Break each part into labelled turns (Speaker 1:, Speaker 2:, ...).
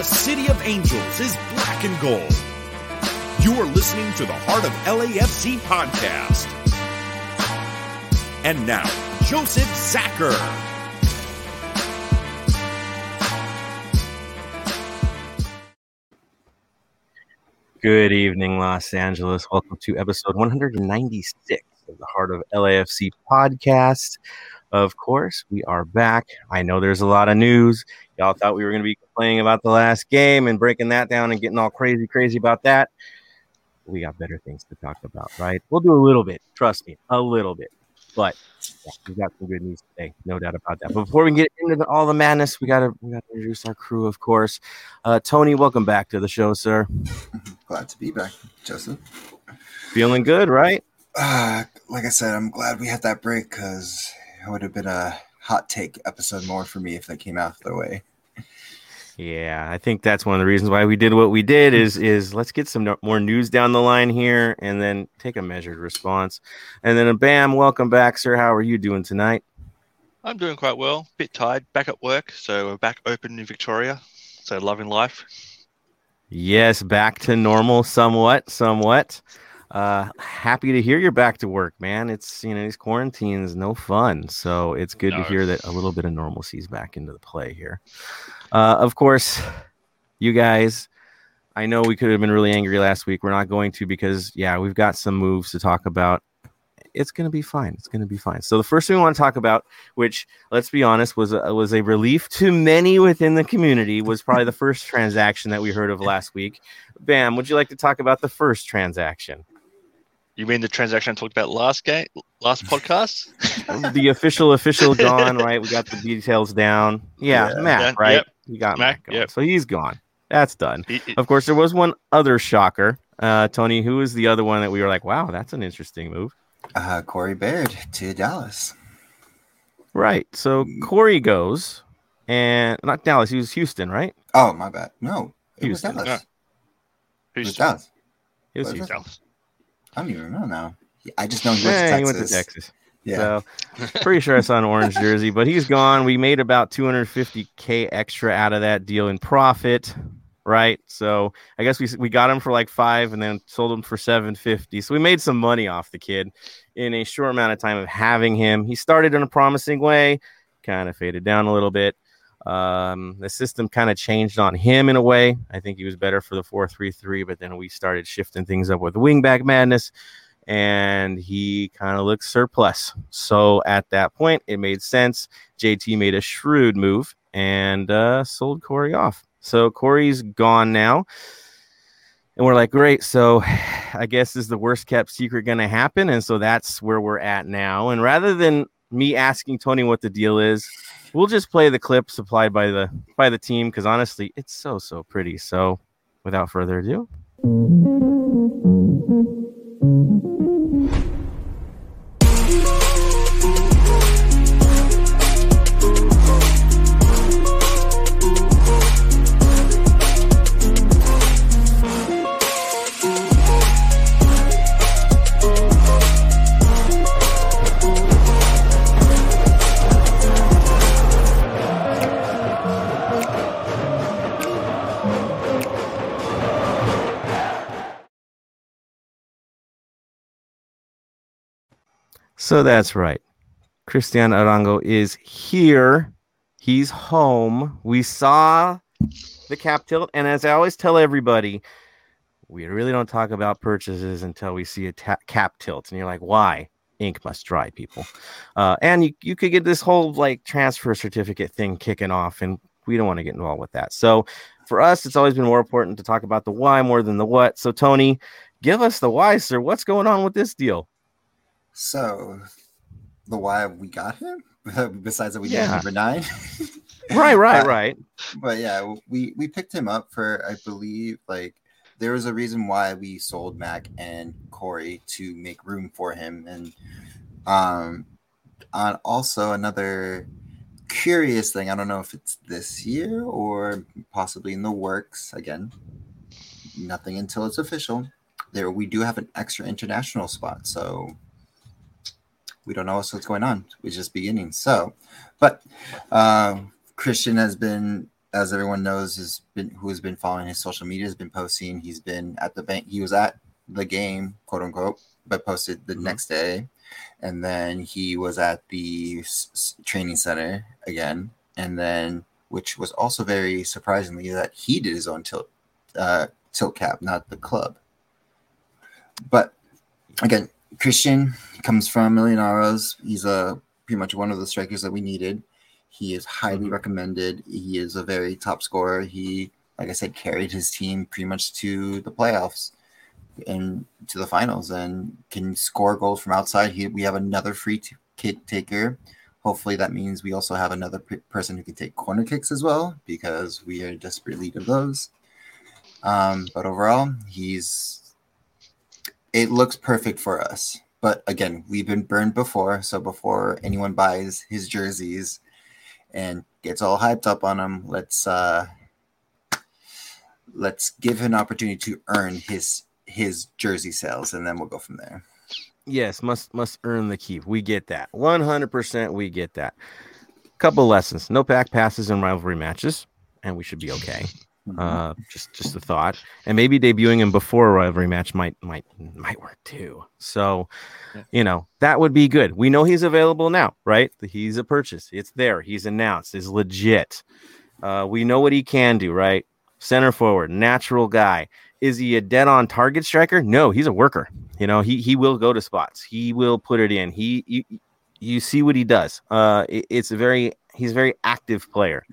Speaker 1: the city of angels is black and gold. You are listening to the Heart of LAFC podcast. And now, Joseph Zacher.
Speaker 2: Good evening, Los Angeles. Welcome to episode 196 of the Heart of LAFC podcast. Of course, we are back. I know there's a lot of news. Y'all thought we were going to be complaining about the last game and breaking that down and getting all crazy, crazy about that. We got better things to talk about, right? We'll do a little bit. Trust me, a little bit. But yeah, we've got some good news today, no doubt about that. But before we get into the, all the madness, we gotta we gotta introduce our crew, of course. Uh, Tony, welcome back to the show, sir.
Speaker 3: Glad to be back, Joseph.
Speaker 2: Feeling good, right?
Speaker 3: Uh, like I said, I'm glad we had that break because it would have been a hot take episode more for me if that came out the way.
Speaker 2: Yeah, I think that's one of the reasons why we did what we did is is let's get some no- more news down the line here and then take a measured response. And then a bam, welcome back, sir. How are you doing tonight?
Speaker 4: I'm doing quite well. Bit tired. Back at work, so we're back open in Victoria. So loving life.
Speaker 2: Yes, back to normal somewhat, somewhat. Uh happy to hear you're back to work, man. It's you know, these quarantines no fun. So it's good to
Speaker 4: No.
Speaker 2: hear that a little bit of normalcy is back into the play here. Uh of course, you guys I know we could have been really angry last week. We're not going to because yeah, we've got some moves to talk about. It's going to be fine. It's going to be fine. So the first thing we want to talk about, which let's be honest was a, was a relief to many within the community, was probably the first transaction that we heard of last week. Bam, would you like to talk about the first transaction?
Speaker 4: You mean the transaction I talked about last game, last podcast?
Speaker 2: the official official gone, right? We got the details down. Yeah,
Speaker 3: Yeah.
Speaker 2: Matt, right?
Speaker 4: yep.
Speaker 2: We got
Speaker 4: Matt,
Speaker 2: Matt,
Speaker 4: yep.
Speaker 2: So he's gone. That's done.
Speaker 4: It- it-
Speaker 2: Of course, there was one other shocker. Uh, Tony, who was the other one that we were like, wow, that's an interesting move.
Speaker 3: Uh, Corey Baird to Dallas.
Speaker 2: Right. So Corey goes, and not Dallas. He was Houston, right?
Speaker 3: Oh, my bad. No, it
Speaker 2: Houston.
Speaker 3: was Dallas. It was
Speaker 4: who's
Speaker 3: Dallas.
Speaker 2: He was
Speaker 3: Was?
Speaker 2: Houston.
Speaker 4: Dallas?
Speaker 3: I don't even know now. I just know he went,
Speaker 2: Yeah,
Speaker 3: to,
Speaker 2: he
Speaker 3: Texas.
Speaker 2: went to Texas.
Speaker 3: Yeah.
Speaker 2: So pretty sure I saw an orange jersey, but he's gone. We made about 250k extra out of that deal in profit, right? So I guess we we got him for like five, and then sold him for 750. So we made some money off the kid in a short amount of time of having him. He started in a promising way, kind of faded down a little bit. Um, the system kind of changed on him in a way. I think he was better for the 4-3-3, but then we started shifting things up with wingback madness and he kind of looks surplus. So at that point, it made sense. JT made a shrewd move and uh, sold Corey off. So Corey's gone now. And we're like, great. So I guess is the worst kept secret going to happen? And so that's where we're at now. And rather than me asking Tony what the deal is, we'll just play the clip supplied by the by the team because honestly, it's so so pretty. So without further ado, So that's right. Cristian Arango is here. He's home. We saw the cap tilt. And as I always tell everybody, we really don't talk about purchases until we see a ta- cap tilt. And you're like, why? Ink must dry, people. Uh, and you, you could get this whole like transfer certificate thing kicking off. And we don't want to get involved with that. So for us, it's always been more important to talk about the why more than the what. So, Tony, give us the why, sir. What's going on with this deal?
Speaker 3: So, the why we got him, besides that we
Speaker 2: Yeah.
Speaker 3: did number nine.
Speaker 2: Right, right,
Speaker 3: Uh,
Speaker 2: right.
Speaker 3: but yeah, we we picked him up for I believe like there was a reason why we sold Mac and Corey to make room for him, and um, on also another curious thing. I don't know if it's this year or possibly in the works. Again, nothing until it's official. There, we do have an extra international spot, so we don't know what's going on. We're just beginning. So, but uh, Cristian has been as everyone knows, has been who has been following his social media has been posting. He's been at the bank. He was at the game, quote unquote, but posted the
Speaker 2: Mhm.
Speaker 3: next day, and then he was at the s- training center again, and then which was also very surprisingly that he did his own tilt uh, tilt cap, not the club. But again, Cristian comes from Millonarios. He's a pretty much one of the strikers that we needed. He is highly
Speaker 2: Mhm.
Speaker 3: recommended. He is a very top scorer. He, like I said, carried his team pretty much to the playoffs and to the finals and can score goals from outside. He, we have another free t- kick taker. Hopefully, that means we also have another p- person who can take corner kicks as well because we are in desperate need of those. Um, but overall, he's it looks perfect for us. But again, we've been burned before, so before anyone buys his jerseys and gets all hyped up on them, let's uh let's give him an opportunity to earn his his jersey sales, and then we'll go from there.
Speaker 2: Yes, must must earn the keep. We get that. One hundred percent, we get that. Couple lessons: no back passes in rivalry matches, and we should be okay. Uh, just just a thought, and maybe debuting him before a rivalry match might might might work too. So,
Speaker 4: Yeah.
Speaker 2: you know, that would be good. We know he's available now, right? He's a purchase. It's there. He's announced. Is legit. Uh, we know what he can do, right? Center forward, natural guy. Is he a dead on target striker? No, he's a worker. You know, he he will go to spots. He will put it in. He you, you see what he does. Uh, it- it's a very he's a very active player.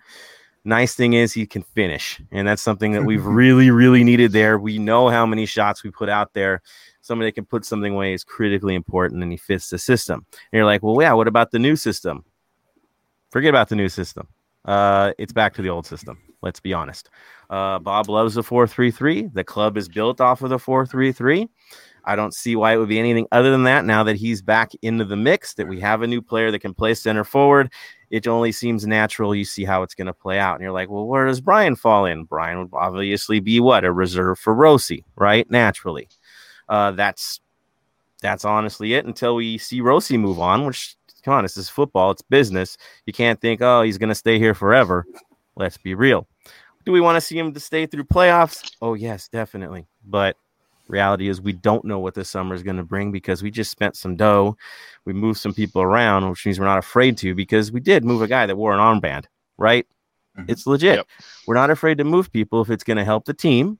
Speaker 2: Nice thing is he can finish, and that's something that we've really really needed there. We know how many shots we put out there. Somebody that can put something away is critically important, and he fits the system. And you're like, well, yeah, what about the new system? Forget about the new system. Uh, it's back to the old system. Let's be honest. Uh, Bob loves the 433. The club is built off of the 433. I don't see why it would be anything other than that now that he's back into the mix, that we have a new player that can play center forward. It only seems natural. You see how it's going to play out. And you're like, well, where does Brian fall in? Brian would obviously be what? A reserve for Rossi, right? Naturally. Uh, that's that's honestly it until we see Rossi move on, which come on, this is football, it's business. You can't think, oh, he's going to stay here forever. Let's be real. Do we want to see him to stay through playoffs? Oh, yes, definitely. But reality is we don't know what this summer is going to bring because we just spent some dough. We moved some people around, which means we're not afraid to because we did move a guy that wore an armband, right?
Speaker 3: Mhm.
Speaker 2: It's legit.
Speaker 4: Yep.
Speaker 2: We're not afraid to move people if it's going to help the team.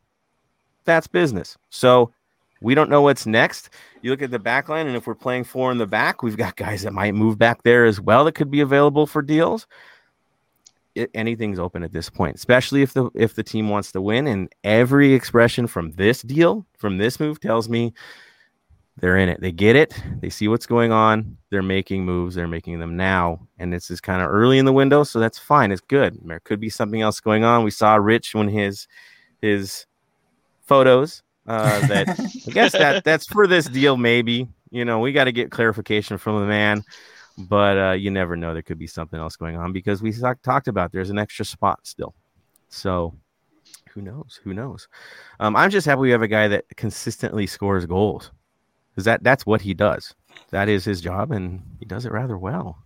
Speaker 2: That's business. So we don't know what's next. You look at the back line, and if we're playing four in the back, we've got guys that might move back there as well that could be available for deals. It, anything's open at this point, especially if the if the team wants to win. And every expression from this deal, from this move, tells me they're in it. They get it. They see what's going on. They're making moves. They're making them now, and this is kind of early in the window, so that's fine. It's good. There could be something else going on. We saw Rich when his his photos uh, that I guess that that's for this deal. Maybe you know we got to get clarification from the man, but uh, you never know. There could be something else going on because we talk, talked about there's an extra spot still. So who knows? Who knows? Um, I'm just happy we have a guy that consistently scores goals because that that's what he does. That is his job, and he does it rather well.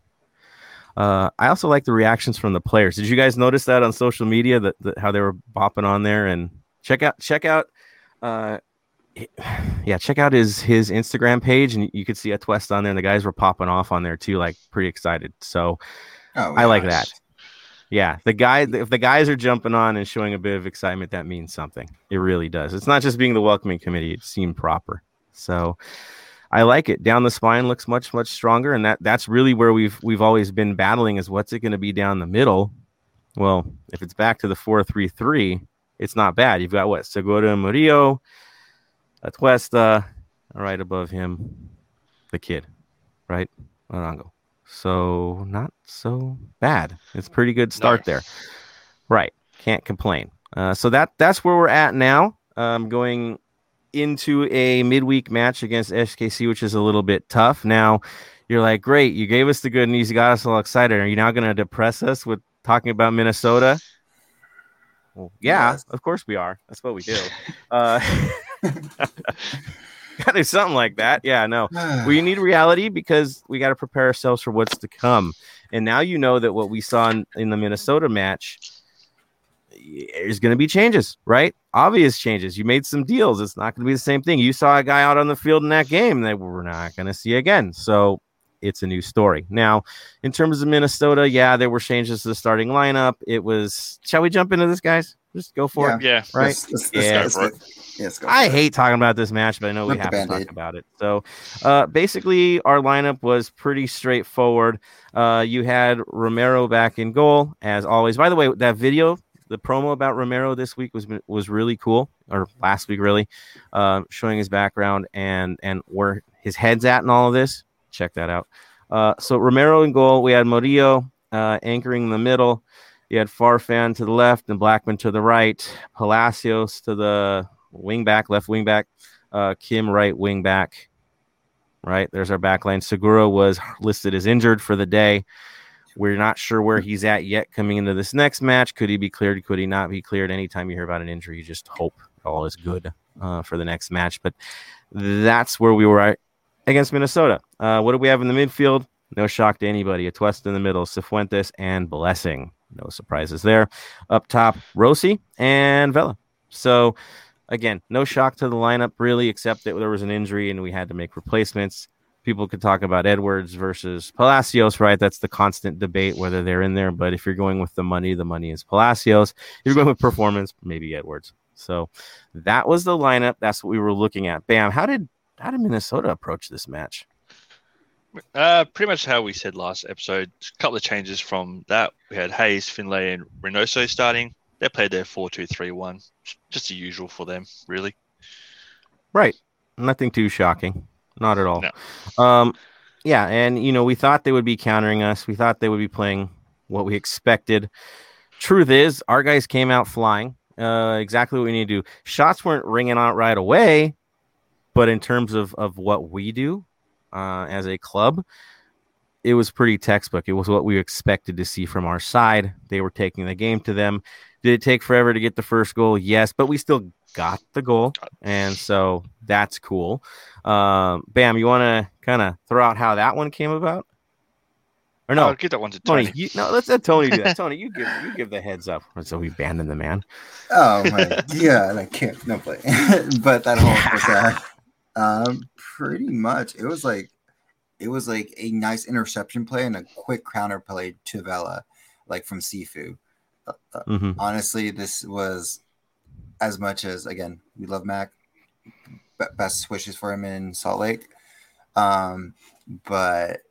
Speaker 2: Uh, I also like the reactions from the players. Did you guys notice that on social media that, that how they were bopping on there and check out check out uh yeah check out his his instagram page and you could see a twist on there and the guys were popping off on there too like pretty excited. So
Speaker 3: Oh,
Speaker 2: i like that. Yeah the guy if the guys are jumping on and showing a bit of excitement that means something. It really does. It's not just being the welcoming committee it seemed proper. So i like it. Down the spine looks much much stronger and that that's really where we've we've always been battling is what's it going to be down the middle? Well if it's back to the 433 it's not bad. You've got what? Segura murillo atuesta right above him the kid right Arango. so not so bad it's a pretty good start
Speaker 4: No.
Speaker 2: there right can't complain uh, so that that's where we're at now um, going into a midweek match against SKC, which is a little bit tough. Now, you're like, great, you gave us the good news, you got us all excited. Are you now going to depress us with talking about Minnesota? Well, yeah,
Speaker 3: Yes.
Speaker 2: of course we are. That's what we do. Uh, gotta do something like that. Yeah, no, we need reality because we got to prepare ourselves for what's to come. And now you know that what we saw in, in the Minnesota match there's going to be changes, right? Obvious changes. You made some deals. It's not going to be the same thing. You saw a guy out on the field in that game that we're not going to see again. So it's a new story. Now, in terms of Minnesota, yeah, there were changes to the starting lineup. It was, shall we jump into this, guys? Just go for
Speaker 3: Yeah.
Speaker 2: it.
Speaker 4: Yeah.
Speaker 2: Right?
Speaker 3: Let's- let's-
Speaker 2: Yeah.
Speaker 3: let's-
Speaker 4: Go for it.
Speaker 3: let's- yeah, let's go
Speaker 2: I
Speaker 3: for it.
Speaker 2: hate talking about this match, but I know we
Speaker 3: Rip the
Speaker 2: have to talk about it. So, uh, basically, our lineup was pretty straightforward. Uh, you had Romero back in goal, as always. By the way, that video, the promo about Romero this week was was really cool, or last week really, uh, showing his background and and where his head's at and all of this. Check that out. Uh, so Romero in goal. We had Murillo uh, anchoring in the middle. You had Farfan to the left and Blackmon to the right. Palacios to the wing back, left wing back. Uh, Kim right wing back. Right there's our back line. Segura was listed as injured for the day. We're not sure where he's at yet coming into this next match. Could he be cleared? Could he not be cleared? Anytime you hear about an injury, you just hope all is good uh, for the next match. But that's where we were at against Minnesota. Uh, what do we have in the midfield? No shock to anybody. A twist in the middle, Cifuentes and Blessing. No surprises there. Up top, Rossi and Vela. So, again, no shock to the lineup really, except that there was an injury and we had to make replacements. People could talk about Edwards versus Palacios, right? That's the constant debate whether they're in there. But if you're going with the money, the money is Palacios. If you're going with performance, maybe Edwards. So that was the lineup. That's what we were looking at. Bam. How did how did Minnesota approach this match?
Speaker 4: Uh, pretty much how we said last episode. A couple of changes from that. We had Hayes, Finlay, and Reynoso starting. They played their 4 2 3 1. Just the usual for them, really.
Speaker 2: Right. Nothing too shocking. Not at all.
Speaker 4: No.
Speaker 2: Um, yeah, and you know, we thought they would be countering us. We thought they would be playing what we expected. Truth is, our guys came out flying. Uh, exactly what we need to do. Shots weren't ringing out right away, but in terms of of what we do uh, as a club, it was pretty textbook. It was what we expected to see from our side. They were taking the game to them. Did it take forever to get the first goal? Yes, but we still got the goal, and so that's cool. Um, Bam, you want to kind of throw out how that one came about? Or no,
Speaker 4: I'll give that one to
Speaker 2: Tony.
Speaker 4: Tony.
Speaker 2: You, no, let's let Tony do that. Tony, you give you give the heads up. So we abandoned the man.
Speaker 3: Oh my, yeah, and I can't no play. but that whole first half, um, pretty much it was like it was like a nice interception play and a quick counter play to Vela, like from Sifu. Uh, uh,
Speaker 2: Mhm.
Speaker 3: honestly, this was as much as again we love Mac. be- Best wishes for him in Salt Lake, um, but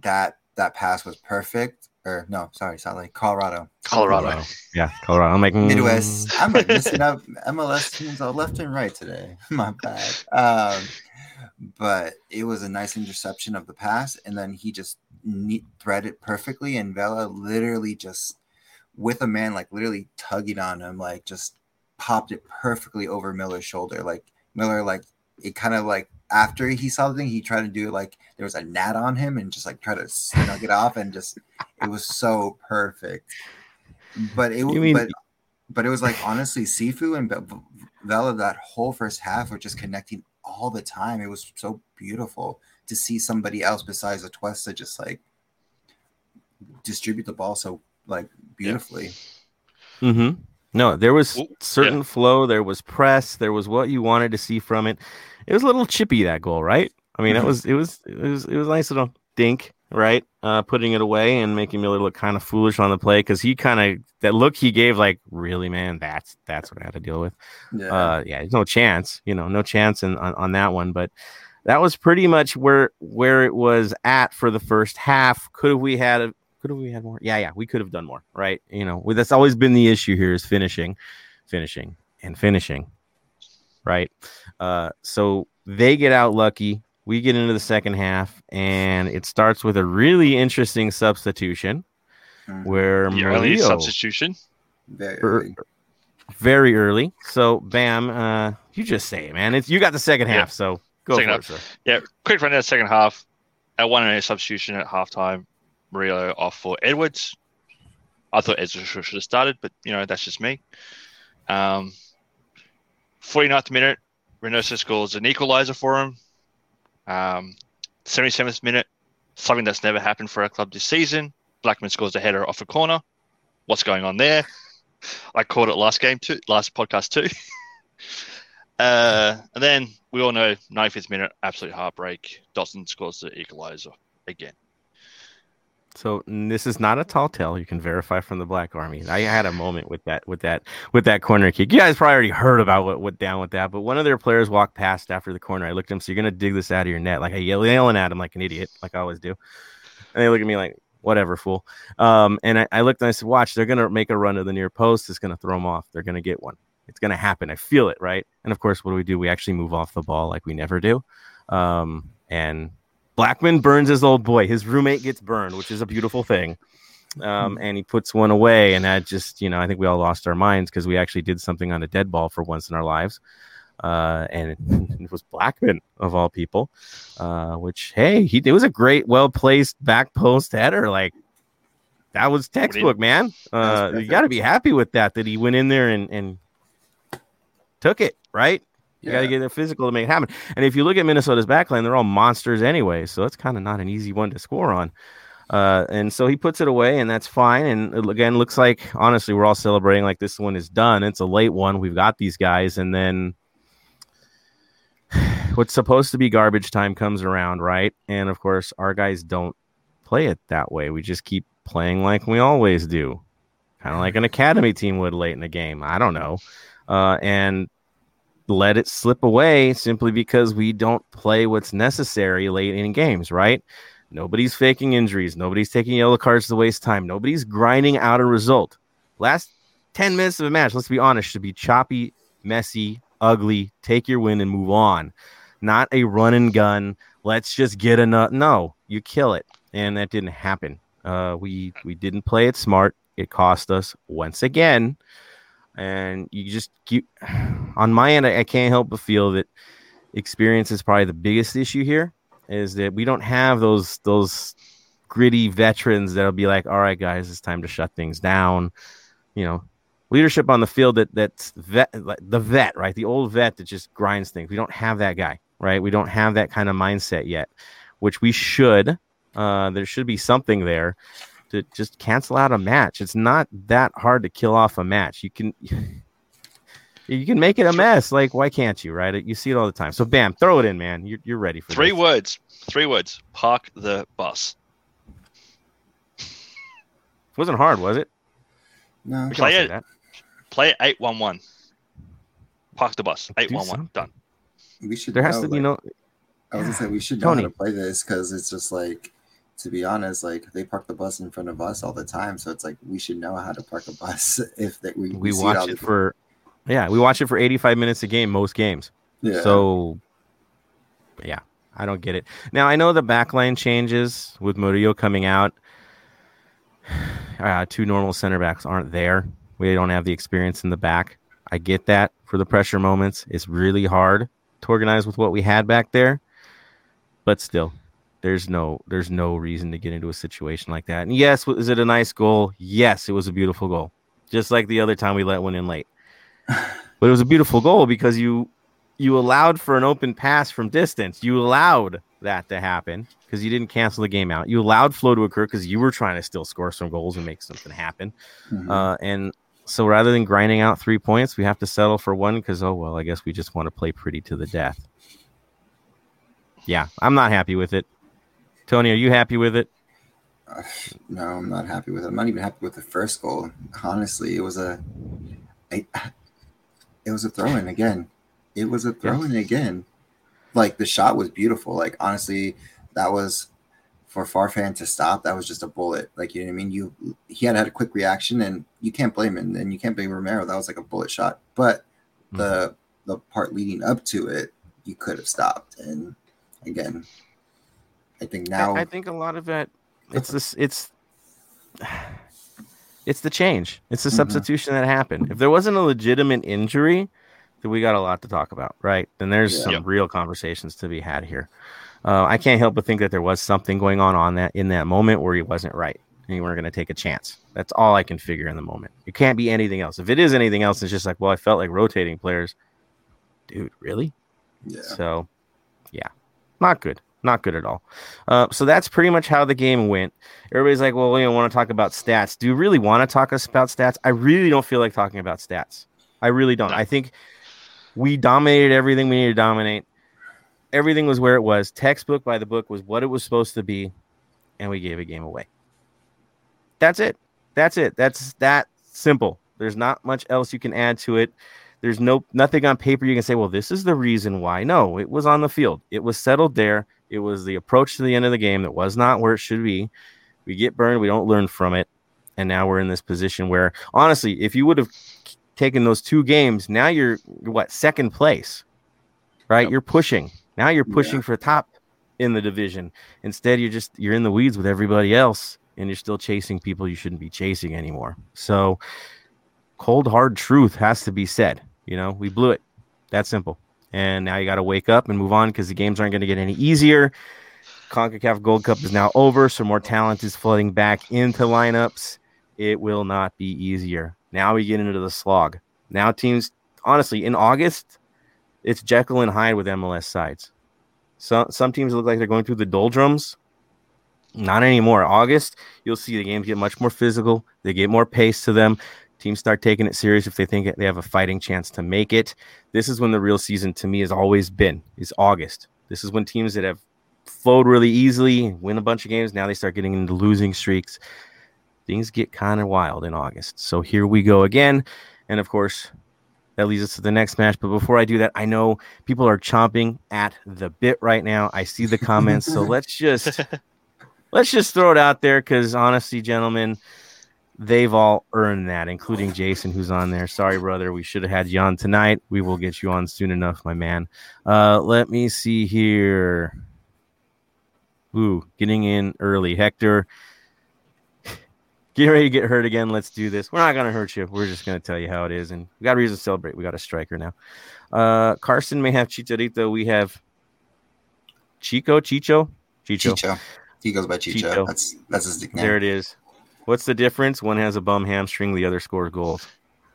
Speaker 3: that that pass was perfect. Or no, sorry, Salt Lake, Colorado.
Speaker 4: Colorado.
Speaker 2: Yeah, Colorado. I'm like mm,
Speaker 3: Midwest. I'm like missing up MLS teams all left and right today. My bad. Um, but it was a nice interception of the pass, and then he just neat thread it perfectly, and Vela literally just with a man like literally tugging on him, like just popped it perfectly over Miller's shoulder. Like Miller, like it kind of like after he saw the thing, he tried to do it like there was a gnat on him and just like try to snug it off, and just it was so perfect. But it
Speaker 2: mean-
Speaker 3: but but it was like honestly, Sifu and Ve- Vela that whole first half were just connecting all the time. It was so beautiful to see somebody else besides Atuesta just like distribute the ball so like beautifully.
Speaker 2: hmm No, there was certain flow. There was press. There was what you wanted to see from it. It was a little chippy that goal, right? I mean, it
Speaker 3: Mhm.
Speaker 2: was it was it was it was a nice little dink, right? Uh, putting it away and making Miller look kind of foolish on the play because he kind of that look he gave, like, really, man, that's that's what I had to deal with.
Speaker 3: Yeah.
Speaker 2: uh yeah there's no chance you know no chance in, on, on that one but that was pretty much where where it was at for the first half could have we had a, could have we had more yeah yeah we could have done more right you know we- that's always been the issue here is finishing finishing and finishing right uh so they get out lucky we get into the second half and it starts with a really interesting substitution
Speaker 3: Mhm.
Speaker 2: where
Speaker 4: Your only
Speaker 2: Murillo-
Speaker 4: substitution.
Speaker 3: Very
Speaker 2: er,
Speaker 3: early.
Speaker 2: very early. So, bam, uh, you just say it, man. It's you got the second
Speaker 4: Yeah.
Speaker 2: half, so go
Speaker 4: Second
Speaker 2: for
Speaker 4: half.
Speaker 2: it, sir.
Speaker 4: Yeah, quick run in the second half. At one and a substitution at halftime, Murillo off for Edwards. I thought Edwards should have started, but you know that's just me. Um, 49th minute, Reynoso scores an equalizer for him. Um, 77th minute, something that's never happened for our club this season. Blackmon scores a header off a corner. What's going on there? I called it last game too, last podcast too. uh, and then we all know 95th minute, absolute heartbreak. Dotson scores the equalizer again.
Speaker 2: So this is not a tall tale. You can verify from the Black Army. I had a moment with that, with that, with that corner kick. You guys probably already heard about what went down with that. But one of their players walked past after the corner. I looked at him. So you're gonna dig this out of your net? Like I yell, yelling at him like an idiot, like I always do. And they look at me like, whatever, fool. Um, and I, I looked and I said, watch, they're gonna make a run to the near post. It's gonna throw them off. They're gonna get one. It's gonna happen. I feel it, right? And of course, what do we do? We actually move off the ball like we never do. Um, and Blackmon burns his old boy. His roommate gets burned, which is a beautiful thing. Um, and he puts one away, and that just, you know, I think we all lost our minds because we actually did something on a dead ball for once in our lives. Uh, and it, it, was Blackmon of all people, uh, which hey, he it was a great, well placed back post header. Like that was textbook, man. Uh, you got to be happy with that. That he went in there and and took it right. You yeah. got to get their physical to make it happen. And if you look at Minnesota's backline, they're all monsters anyway. So it's kind of not an easy one to score on. Uh, and so he puts it away, and that's fine. And again, looks like honestly, we're all celebrating like this one is done. It's a late one. We've got these guys, and then what's supposed to be garbage time comes around, right? And of course, our guys don't play it that way. We just keep playing like we always do, kind of like an academy team would late in the game. I don't know. Uh, and let it slip away simply because we don't play what's necessary late in games, right? Nobody's faking injuries. Nobody's taking yellow cards to waste time. Nobody's grinding out a result. Last 10 minutes of a match, let's be honest, should be choppy, messy, ugly. Take your win and move on. Not a run and gun. Let's just get a nut. No, you kill it. And that didn't happen. Uh, we we didn't play it smart. It cost us once again and you just keep on my end I, can't help but feel that experience is probably the biggest issue here is that we don't have those those gritty veterans that'll be like all right guys it's time to shut things down. You know leadership on the field that that's vet the vet right? The old vet that just grinds things. We don't have that guy right? We don't have that kind of mindset yet which we should uh, there should be something there to just cancel out a match. It's not that hard to kill off a match. You can you can make it a mess. Like why can't you? Right? You see it all the time. So bam, throw it in, man. You're you're ready for
Speaker 4: three
Speaker 2: this.
Speaker 4: words. Three words. Park the bus.
Speaker 2: Wasn't hard, was it?
Speaker 3: No.
Speaker 4: Play it. Play it eight one one. Park the bus. Eight one one. Done.
Speaker 3: We should.
Speaker 2: There has to be no.
Speaker 3: I was gonna say we should know Tony. how to play this because it's just like to be honest, like they park the bus in front of us all the time, so it's like we should know how to park a bus if that we
Speaker 2: we, we watch it, it for yeah we watch it for 85 minutes a game most games. Yeah. So yeah, I don't get it. Now I know the backline changes with Murillo coming out. Uh, two normal center backs aren't there. We don't have the experience in the back. I get that for the pressure moments. It's really hard to organize with what we had back there, but still, there's no there's no reason to get into a situation like that. And yes, is it a nice goal? Yes, it was a beautiful goal. Just like the other time we let one in late. but it was a beautiful goal because you you allowed for an open pass from distance. You allowed that to happen because you didn't cancel the game out. You allowed flow to occur because you were trying to still score some goals and make something happen. Mm-hmm. Uh, and so rather than grinding out three points, we have to settle for one because oh well, I guess we just want to play pretty to the death. Yeah, I'm not happy with it. Tony, are you happy with it?
Speaker 3: Uh, no, I'm not happy with it. I'm not even happy with the first goal. Honestly, it was a, a it was a throw in again. It was a throw in yeah. again. Like the shot was beautiful. Like honestly, that was for Farfan to stop. That was just a bullet. Like you know what I mean. You he had had a quick reaction, and you can't blame him, and you can't blame Romero. That was like a bullet shot. But mm-hmm. the the part leading up to it, you could have stopped. And again, I think now
Speaker 2: I, I think a lot of that it's this it's it's the change. It's the mm-hmm. substitution that happened. If there wasn't a legitimate injury, then we got a lot to talk about, right? Then there's yeah. some yep. real conversations to be had here. Uh, I can't help but think that there was something going on on that in that moment where he wasn't right, and you weren't going to take a chance. That's all I can figure in the moment. It can't be anything else. If it is anything else, it's just like, well, I felt like rotating players. Dude, really?
Speaker 3: Yeah.
Speaker 2: So, yeah, not good Not good at all. Uh, so that's pretty much how the game went. Everybody's like, well, you know, want to talk about stats. Do you really want to talk us about stats? I really don't feel like talking about stats. I really don't. I think we dominated everything we needed to dominate. Everything was where it was. Textbook by the book was what it was supposed to be, and we gave a game away. That's it. That's it. That's that simple. There's not much else you can add to it. There's no nothing on paper you can say, well, this is the reason why. No, it was on the field. It was settled there. It was the approach to the end of the game that was not where it should be. We get burned, we don't learn from it. And now we're in this position where honestly, if you would have taken those two games, now you're what second place. Right?
Speaker 4: Yep.
Speaker 2: You're pushing. Now you're
Speaker 3: Yeah.
Speaker 2: pushing for top in the division. Instead, you're just you're in the weeds with everybody else and you're still chasing people you shouldn't be chasing anymore. So cold hard truth has to be said. You know, we blew it. That simple. And now you got to wake up and move on because the games aren't going to get any easier. CONCACAF Gold Cup is now over, so more talent is flooding back into lineups. It will not be easier. Now we get into the slog. Now teams, honestly, in August, it's Jekyll and Hyde with MLS sides. So, some teams look like they're going through the doldrums. Not anymore. August, you'll see the games get much more physical. They get more pace to them. Teams start taking it serious if they think they have a fighting chance to make it. This is when the real season to me has always been is August. This is when teams that have flowed really easily, win a bunch of games, now they start getting into losing streaks. Things get kind of wild in August. So here we go again. And of course, that leads us to the next match. But before I do that, I know people are chomping at the bit right now. I see the comments. so let's just let's just throw it out there because honestly, gentlemen, they've all earned that, including Jason, who's on there. Sorry, brother, we should have had you on tonight. We will get you on soon enough, my man. Uh, let me see here. Ooh, getting in early, Hector. Get ready to get hurt again. Let's do this. We're not gonna hurt you. We're just gonna tell you how it is, and we got a reason to celebrate. We got a striker now. Uh, Carson may have Chicharito. We have Chico, Chicho, Chicho.
Speaker 3: Chicho. He goes by Chicho.
Speaker 2: Chicho.
Speaker 3: That's that's his nickname.
Speaker 2: There it is. What's the difference? One has a bum hamstring, the other scores goals.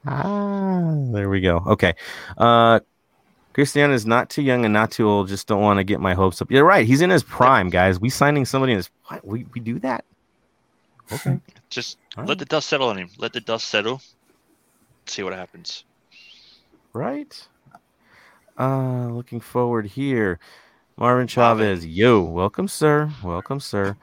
Speaker 2: Ah, there we go. Okay. Uh Cristiano is not too young and not too old. Just don't want to get my hopes up. You're right. He's in his prime, guys. We signing somebody in his what? We, we do that? Okay.
Speaker 4: Just
Speaker 2: All
Speaker 4: let the dust settle on him. Let the dust settle. See what happens.
Speaker 2: Right. Uh looking forward here. Marvin Chavez. Yo, welcome, sir. Welcome, sir.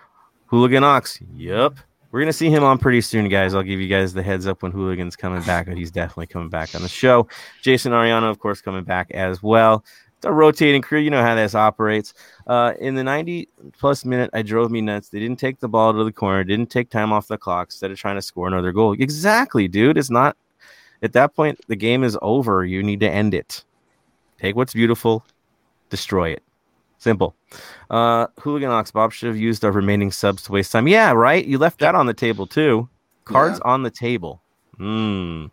Speaker 2: Hooligan Ox. Yep. We're gonna see him on pretty soon, guys. I'll give you guys the heads up when Hooligan's coming back, but he's definitely coming back on the show. Jason Ariano, of course, coming back as well. It's a rotating crew. You know how this operates. Uh, in the 90 plus minute, I drove me nuts. They didn't take the ball to the corner, didn't take time off the clock instead of trying to score another goal. Exactly, dude. It's not at that point, the game is over. You need to end it. Take what's beautiful, destroy it. Simple. Uh, Hooligan Ox Bob should have used our remaining subs to waste time. Yeah, right. You left that on the table too. Cards on the table. Hmm.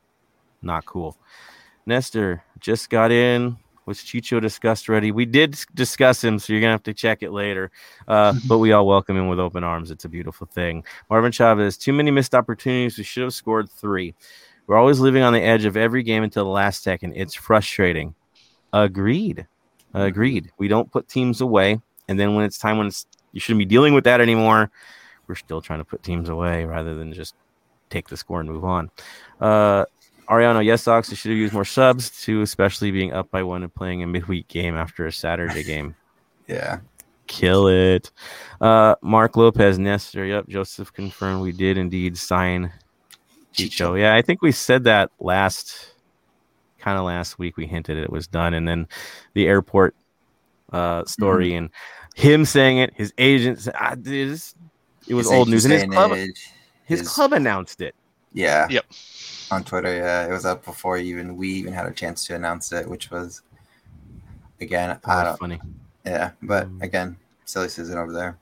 Speaker 2: Not cool. Nestor just got in. Was Chicho discussed already? We did discuss him, so you're gonna have to check it later. Uh, but we all welcome him with open arms. It's a beautiful thing. Marvin Chavez, too many missed opportunities. We should have scored three. We're always living on the edge of every game until the last second. It's frustrating. Agreed. Agreed. We don't put teams away, and then when it's time when it's you shouldn't be dealing with that anymore, we're still trying to put teams away rather than just take the score and move on. Uh, Ariano, yes, Sox, they should have used more subs too, especially being up by one and playing a midweek game after a Saturday game.
Speaker 3: Yeah.
Speaker 2: Kill it. Uh, Mark Lopez, Nestor. Yep, Joseph confirmed we did indeed sign Chicho. Yeah, I think we said that last, kind of last week. We hinted it was done, and then the airport uh, story and him saying it, his agent. sa- Ah, dude, this- it was
Speaker 3: His
Speaker 2: old news, and his club, his
Speaker 3: his-
Speaker 2: club announced it.
Speaker 3: Yeah.
Speaker 4: Yep.
Speaker 3: On Twitter, yeah, it was up before even we even had a chance to announce it, which was again, I don't,
Speaker 2: funny.
Speaker 3: yeah, but
Speaker 2: Mm.
Speaker 3: again, silly season over there.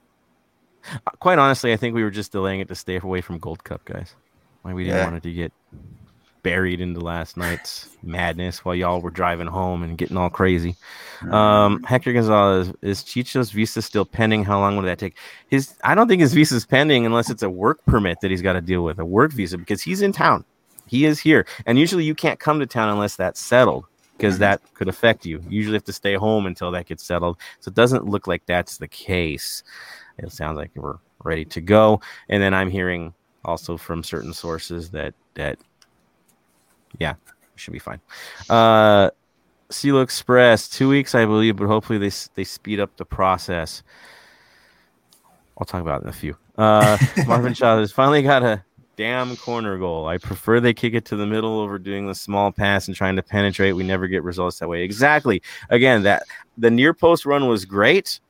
Speaker 2: Uh, Quite honestly, I think we were just delaying it to stay away from Gold Cup, guys. Like we didn't
Speaker 3: Yeah.
Speaker 2: want it to get buried into last night's madness while y'all were driving home and getting all crazy. Um, Hector Gonzalez is Chicho's visa still pending? How long would that take? His I don't think his visa is pending unless it's a work permit that he's got to deal with, a work visa because he's in town. He is here, and usually you can't come to town unless that's settled. because that could affect you. You usually have to stay home until that gets settled. So it doesn't look like that's the case. It sounds like we're ready to go. And then I'm hearing also from certain sources that that yeah, should be fine. Uh CeeLo Express, two weeks, I believe, but hopefully they they speed up the process. I'll talk about it in a few. Uh, Marvin Chavez finally got a damn corner goal. I prefer they kick it to the middle over doing the small pass and trying to penetrate. We never get results that way. Exactly. Again, that the near post run was great.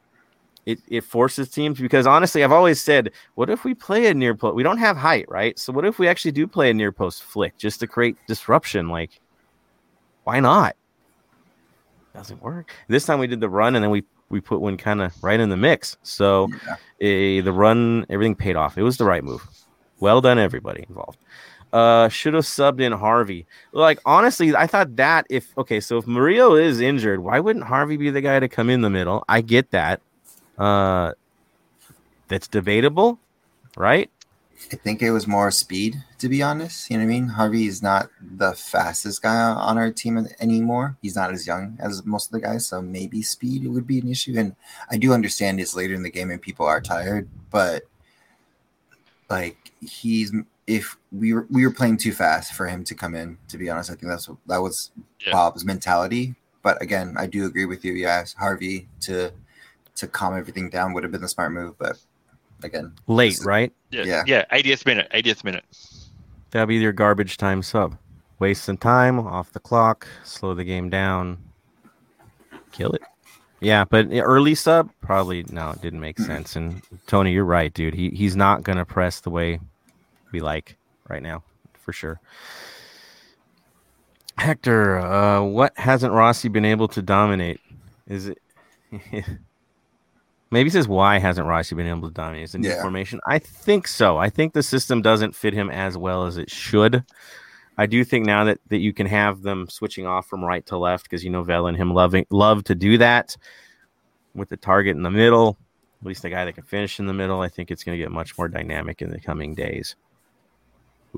Speaker 2: It, it forces teams because honestly, I've always said, what if we play a near post? We don't have height, right? So what if we actually do play a near post flick just to create disruption? Like, why not? Doesn't work. This time we did the run and then we we put one kind of right in the mix. So
Speaker 3: Yeah.
Speaker 2: eh, the run, everything paid off. It was the right move. Well done, everybody involved. Uh, should have subbed in Harvey. Like honestly, I thought that if okay, so if Murillo is injured, why wouldn't Harvey be the guy to come in the middle? I get that. Uh, that's debatable, right?
Speaker 3: I think it was more speed, to be honest. You know what I mean? Harvey is not the fastest guy on our team anymore. He's not as young as most of the guys, so maybe speed would be an issue. And I do understand it's later in the game and people are tired, but like he's if we were we were playing too fast for him to come in. To be honest, I think that's what that was
Speaker 4: Yeah.
Speaker 3: Bob's mentality. But again, I do agree with you. Yes, Harvey to to calm everything down would have been the smart move. But again,
Speaker 2: Late,
Speaker 3: is-
Speaker 2: right?
Speaker 4: Yeah,
Speaker 3: Yeah.
Speaker 4: yeah. 80th minute. 80th minute.
Speaker 2: That'd be your garbage time sub. Waste some time off the clock, slow the game down, kill it. Yeah, but early sub probably no, it didn't make sense. And Tony, you're right, dude. He he's not gonna press the way we like right now, for sure. Hector, uh, what hasn't Rossi been able to dominate? Is it maybe says why hasn't Rossi been able to dominate? Is it new
Speaker 3: Yeah.
Speaker 2: formation? I think so. I think the system doesn't fit him as well as it should. I do think now that, that you can have them switching off from right to left because you know Vel and him loving love to do that with the target in the middle, at least the guy that can finish in the middle. I think it's going to get much more dynamic in the coming days.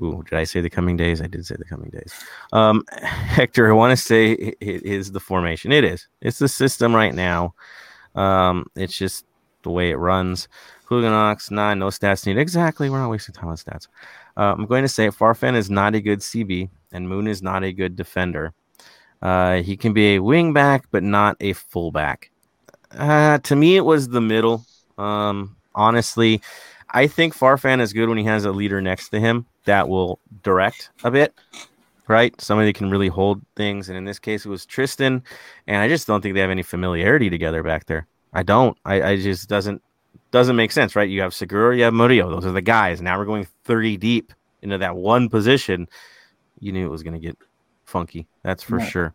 Speaker 2: Ooh, did I say the coming days? I did say the coming days. Um, Hector, I want to say it, it is the formation. It is. It's the system right now. Um, it's just the way it runs. Huganox, nine, no stats needed. Exactly. We're not wasting time on stats. Uh, I'm going to say Farfan is not a good CB, and Moon is not a good defender. Uh, he can be a wing back, but not a fullback. Uh, to me, it was the middle. Um, honestly, I think Farfan is good when he has a leader next to him that will direct a bit, right? Somebody can really hold things. And in this case, it was Tristan, and I just don't think they have any familiarity together back there. I don't. I, I just doesn't doesn't make sense, right? You have Segura, you have Murillo. Those are the guys. Now we're going 30 deep into that one position. You knew it was going to get funky. That's for
Speaker 3: Right.
Speaker 2: sure.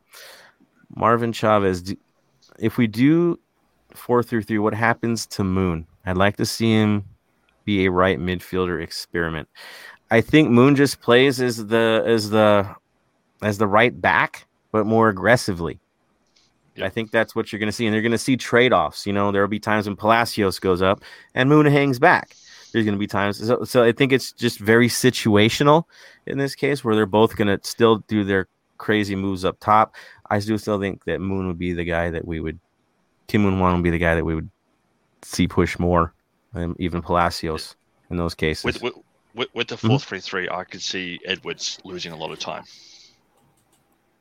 Speaker 2: Marvin Chavez, do- if we do four through three, what happens to Moon? I'd like to see him be a right midfielder experiment. I think Moon just plays as the as the as the right back, but more aggressively.
Speaker 4: Yeah.
Speaker 2: I think that's what you're going to see, and they're going to see trade offs. You know, there will be times when Palacios goes up and Moon hangs back. There's going to be times, so, so I think it's just very situational in this case, where they're both going to still do their crazy moves up top. I do still think that Moon would be the guy that we would, Kim Moon-hwan would be the guy that we would see push more, than even Palacios in those cases.
Speaker 4: With with, with, the
Speaker 2: Mhm.
Speaker 4: 4 3 3, I could see Edwards losing a lot of time,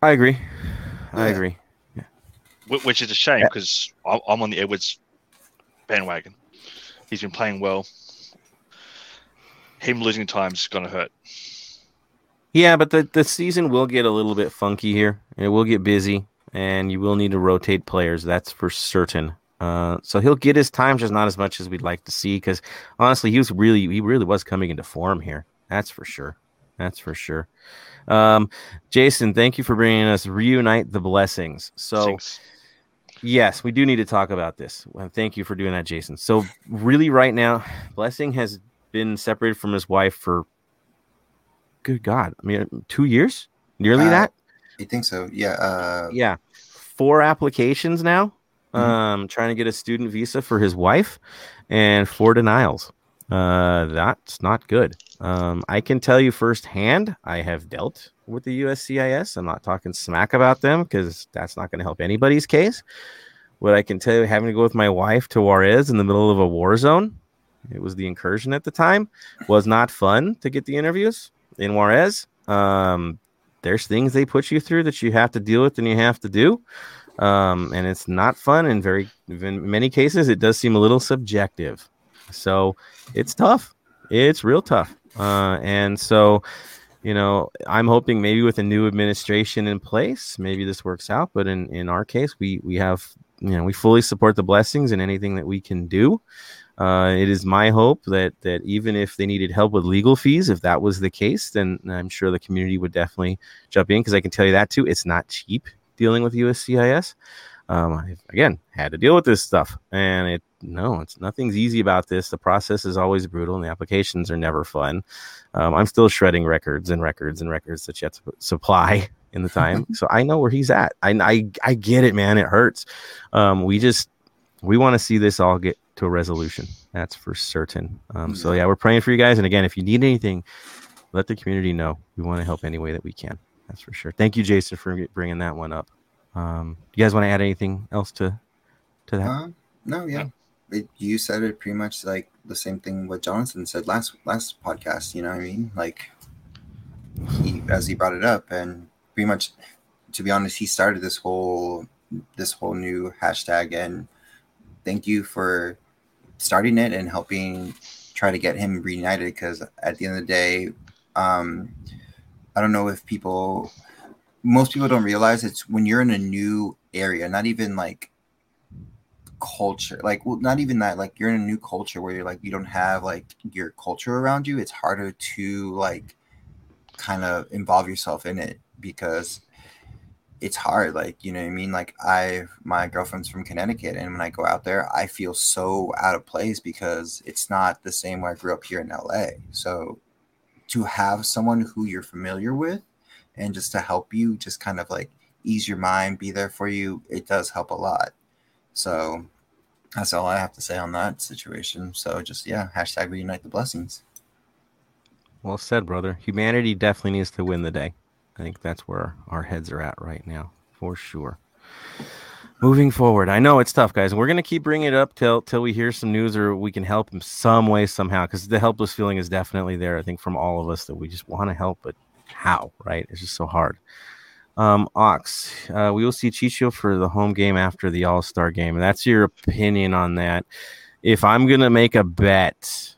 Speaker 2: I agree. I
Speaker 3: Yeah.
Speaker 2: agree.
Speaker 4: wh- which is a shame because I'm on the Edwards bandwagon. He's been playing well. Him losing time is going to hurt.
Speaker 2: Yeah, but the, the season will get a little bit funky here. It will get busy, and you will need to rotate players. That's for certain. Uh, so he'll get his time, just not as much as we'd like to see. Because honestly, he was really, he really was coming into form here. That's for sure. That's for sure. Um, Jason, thank you for bringing us reunite the blessings. So
Speaker 4: Sings.
Speaker 2: Yes, we do need to talk about this. Well, thank you for doing that, Jason. So, really, right now, Blessing has been separated from his wife for, good God, I mean, two years, nearly
Speaker 3: Uh,
Speaker 2: that.
Speaker 3: I think so. Yeah. Uh,
Speaker 2: Yeah, four applications now.
Speaker 3: Mhm.
Speaker 2: Um, trying to get a student visa for his wife, and four denials. Uh, that's not good. Um, I can tell you firsthand, I have dealt with the USCIS. I'm not talking smack about them because that's not going to help anybody's case. What I can tell you, having to go with my wife to Juarez in the middle of a war zone, it was the incursion at the time, was not fun to get the interviews in Juarez. Um, there's things they put you through that you have to deal with and you have to do. Um, and it's not fun. And very, in many cases, it does seem a little subjective. So it's tough. It's real tough. Uh, and so, you know, I'm hoping maybe with a new administration in place, maybe this works out. But in, in our case, we we have you know we fully support the blessings and anything that we can do. Uh, it is my hope that that even if they needed help with legal fees, if that was the case, then I'm sure the community would definitely jump in because I can tell you that too. It's not cheap dealing with USCIS. Um, I, again, had to deal with this stuff, and it no, it's nothing's easy about this. The process is always brutal, and the applications are never fun. Um, I'm still shredding records and records and records that you have to supply in the time, so I know where he's at. I I, I get it, man. It hurts. Um, we just we want to see this all get to a resolution. That's for certain. Um, so yeah, we're praying for you guys. And again, if you need anything, let the community know. We want to help any way that we can. That's for sure. Thank you, Jason, for bringing that one up. Um, you guys want to add anything else to to that?
Speaker 3: Uh, no, yeah. It, you said it pretty much like the same thing what Jonathan said last last podcast. You know what I mean? Like he as he brought it up, and pretty much, to be honest, he started this whole this whole new hashtag. And thank you for starting it and helping try to get him reunited. Because at the end of the day, um, I don't know if people most people don't realize it's when you're in a new area, not even like culture, like well, not even that, like you're in a new culture where you're like you don't have like your culture around you. It's harder to like kind of involve yourself in it because it's hard like you know what i mean like i my girlfriend's from connecticut and when i go out there i feel so out of place because it's not the same way i grew up here in la so to have someone who you're familiar with and just to help you just kind of like ease your mind be there for you it does help a lot so that's all i have to say on that situation. So just yeah hashtag reunite the blessings.
Speaker 2: Well said brother. Humanity definitely needs to win the day. I think that's where our heads are at right now for sure. Moving forward. I know it's tough guys we're to keep bringing it up till till we hear some news or we can help in some way somehow because the helpless feeling is definitely there i think from all of us that we just want to help but how, right? It's just so hard. Um, Ox, uh, we will see Chicho for the home game after the All Star game. And that's your opinion on that. If I'm gonna make a bet,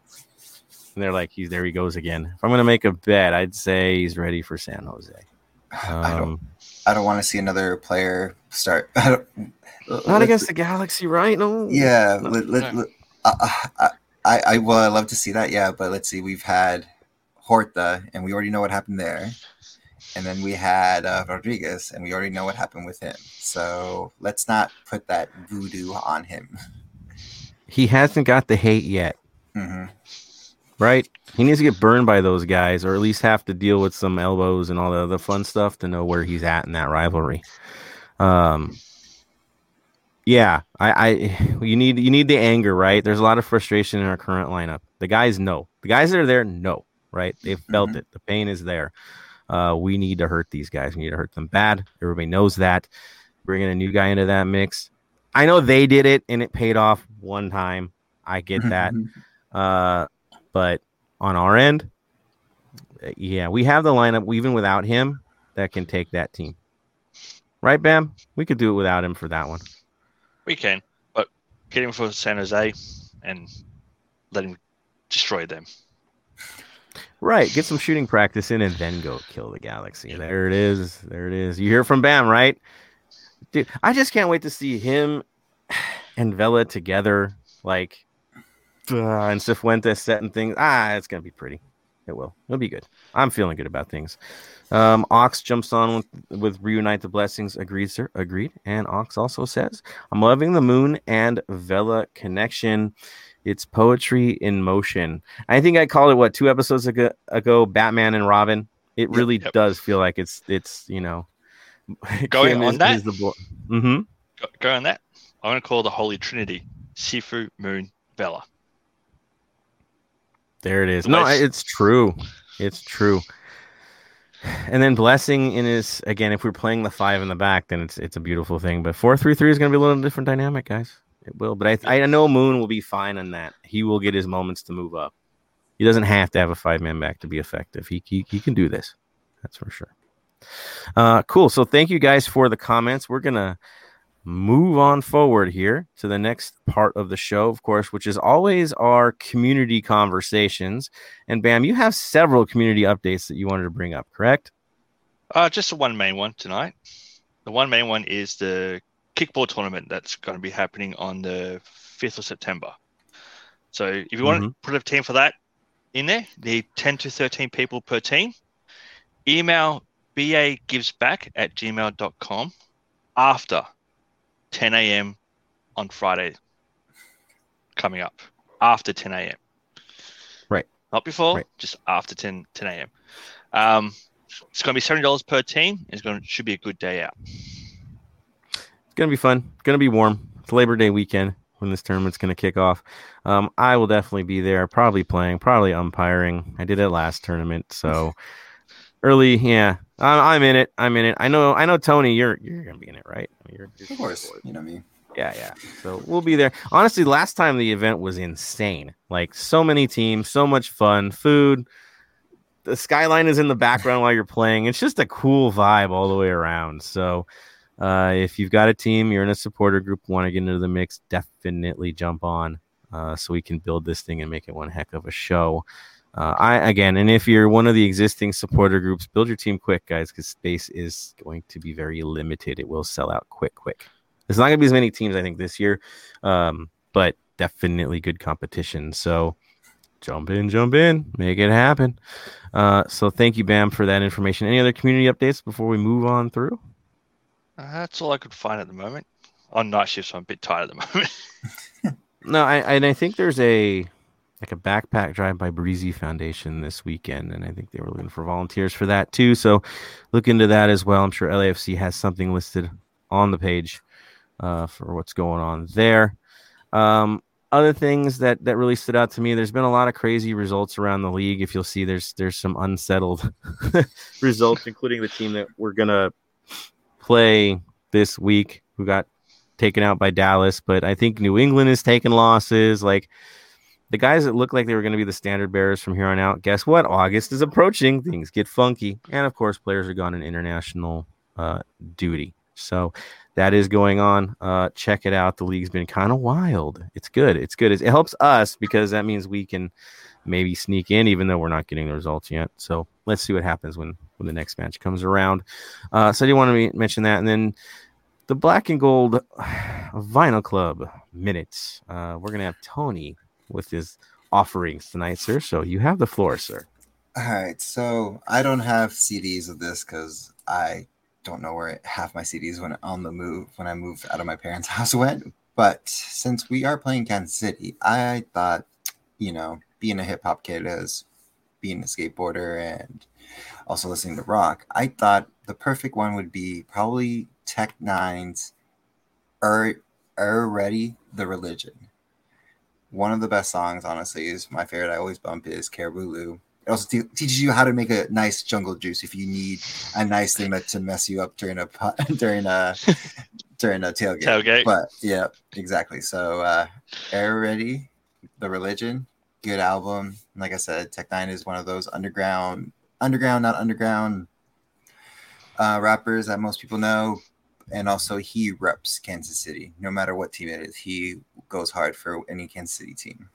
Speaker 2: and they're like, he's there, he goes again. If I'm gonna make a bet, I'd say he's ready for San Jose. Um,
Speaker 3: I don't. I don't want to see another player start. not
Speaker 2: against the Galaxy, right? No.
Speaker 3: Yeah. Let, let, let, I, I, I, well, I love to see that. Yeah, but let's see. We've had Horta, and we already know what happened there. And then we had uh, Rodriguez, and we already know what happened with him. So let's not put that voodoo on him.
Speaker 2: He hasn't got the hate yet.
Speaker 3: Mm-hmm.
Speaker 2: Right? He needs to get burned by those guys, or at least have to deal with some elbows and all the other fun stuff to know where he's at in that rivalry. Um, yeah, I, I, you need you need the anger, right? There's a lot of frustration in our current lineup. The guys know. The guys that are there know right? They've felt mm-hmm. it. The pain is there. Uh, we need to hurt these guys. We need to hurt them bad. Everybody knows that. Bringing a new guy into that mix. I know they did it and it paid off one time. I get that. uh, but on our end, uh, yeah, we have the lineup even without him that can take that team. Right, Bam? We could do it without him for that one.
Speaker 4: We can, but get him for San Jose and let him destroy them.
Speaker 2: Right. Get some shooting practice in and then go kill the galaxy. There it is. There it is. You hear from Bam, right? Dude, I just can't wait to see him and Vela together. Like, uh, and Cifuentes setting things. Ah, it's going to be pretty. It will. It'll be good. I'm feeling good about things. Um, Ox jumps on with, with Reunite the Blessings. Agreed, sir. Agreed. And Ox also says, I'm loving the Moon and Vela connection. It's poetry in motion. I think I called it what two episodes ago, ago Batman and Robin. It really yep. does feel like it's it's you know
Speaker 4: going on is, that. Is
Speaker 2: the mm-hmm.
Speaker 4: Go, go on that. I'm to call the Holy Trinity Sifu Moon Vela.
Speaker 2: There it is. No, it's true. It's true. And then blessing in his again. If we're playing the five in the back, then it's it's a beautiful thing. But four three three is going to be a little different dynamic, guys. It will. But I I know Moon will be fine on that. He will get his moments to move up. He doesn't have to have a five man back to be effective. He, he he can do this. That's for sure. Uh, cool. So thank you guys for the comments. We're gonna move on forward here to the next part of the show, of course, which is always our community conversations. And Bam, you have several community updates that you wanted to bring up, correct?
Speaker 4: Uh, just the one main one tonight. The one main one is the kickball tournament that's going to be happening on the 5th of September. So if you want to put a team for that in there, the 10 to 13 people per team, email bagivesback at gmail.com after 10 a.m. on Friday coming up. After 10 a.m.
Speaker 2: Right.
Speaker 4: Not before,
Speaker 2: Right.
Speaker 4: just after 10, 10 a.m. Um, it's going to be seventy dollars per team. It's going to should be a good day out.
Speaker 2: Gonna be fun. Gonna be warm. It's Labor Day weekend when this tournament's gonna kick off. Um, I will definitely be there, probably playing, probably umpiring. I did it last tournament, so early, yeah. I'm, I'm in it. I'm in it. I know. I know, Tony. You're you're gonna be in it, right? You're, you're
Speaker 3: Of course, you know me.
Speaker 2: Yeah, yeah. So we'll be there. Honestly, last time the event was insane. Like so many teams, so much fun, food. The skyline is in the background while you're playing. It's just a cool vibe all the way around. So uh, if you've got a team, you're in a supporter group, want to get into the mix, definitely jump on uh, so we can build this thing and make it one heck of a show. Uh, I again, and if you're one of the existing supporter groups, build your team quick, guys, because space is going to be very limited. It will sell out quick, quick. There's not going to be as many teams, I think, this year, um, but definitely good competition. So jump in, jump in, make it happen. Uh, so thank you, Bam, for that information. Any other community updates before we move on through?
Speaker 4: Uh, that's all I could find at the moment. On night shift, so I'm a bit tired at the moment.
Speaker 2: No, I and I think there's a like a backpack drive by Breezy Foundation this weekend, and I think they were looking for volunteers for that too. So look into that as well. I'm sure LAFC has something listed on the page uh, for what's going on there. Um, other things that that really stood out to me, there's been a lot of crazy results around the league. If you'll see, there's there's some unsettled results, including the team that we're gonna play this week, who got taken out by Dallas. But I think New England is taking losses. Like the guys that look like they were going to be the standard bearers from here on out. Guess what? August is approaching. Things get funky, and of course, players are gone on international uh, duty. So that is going on. Uh, check it out. The league's been kind of wild. It's good. It's good. It helps us because that means we can maybe sneak in, even though we're not getting the results yet. So let's see what happens when when the next match comes around. Uh, so I do want to mention that, and then the Black and Gold Vinyl Club minutes. Uh, we're gonna have Tony with his offerings tonight, sir. So you have the floor, sir.
Speaker 3: All right, so I don't have CDs of this because I don't know where half my CDs went on the move when I moved out of my parents' house went. But since we are playing Kansas City, I thought, you know, being a hip hop kid as being a skateboarder and also listening to rock, I thought the perfect one would be probably Tech N9ne's "Er Er Ready the Religion." One of the best songs, honestly, is my favorite. I always bump is Caribou Lou. It also te- teaches you how to make a nice jungle juice if you need a nice thing to mess you up during a during a during a tailgate.
Speaker 4: Tailgate.
Speaker 3: But yeah, exactly. So uh Air Ready, The Religion, good album. And like I said, Tech N9ne is one of those underground underground, not underground uh rappers that most people know. And also he reps Kansas City. No matter what team it is, he goes hard for any Kansas City team.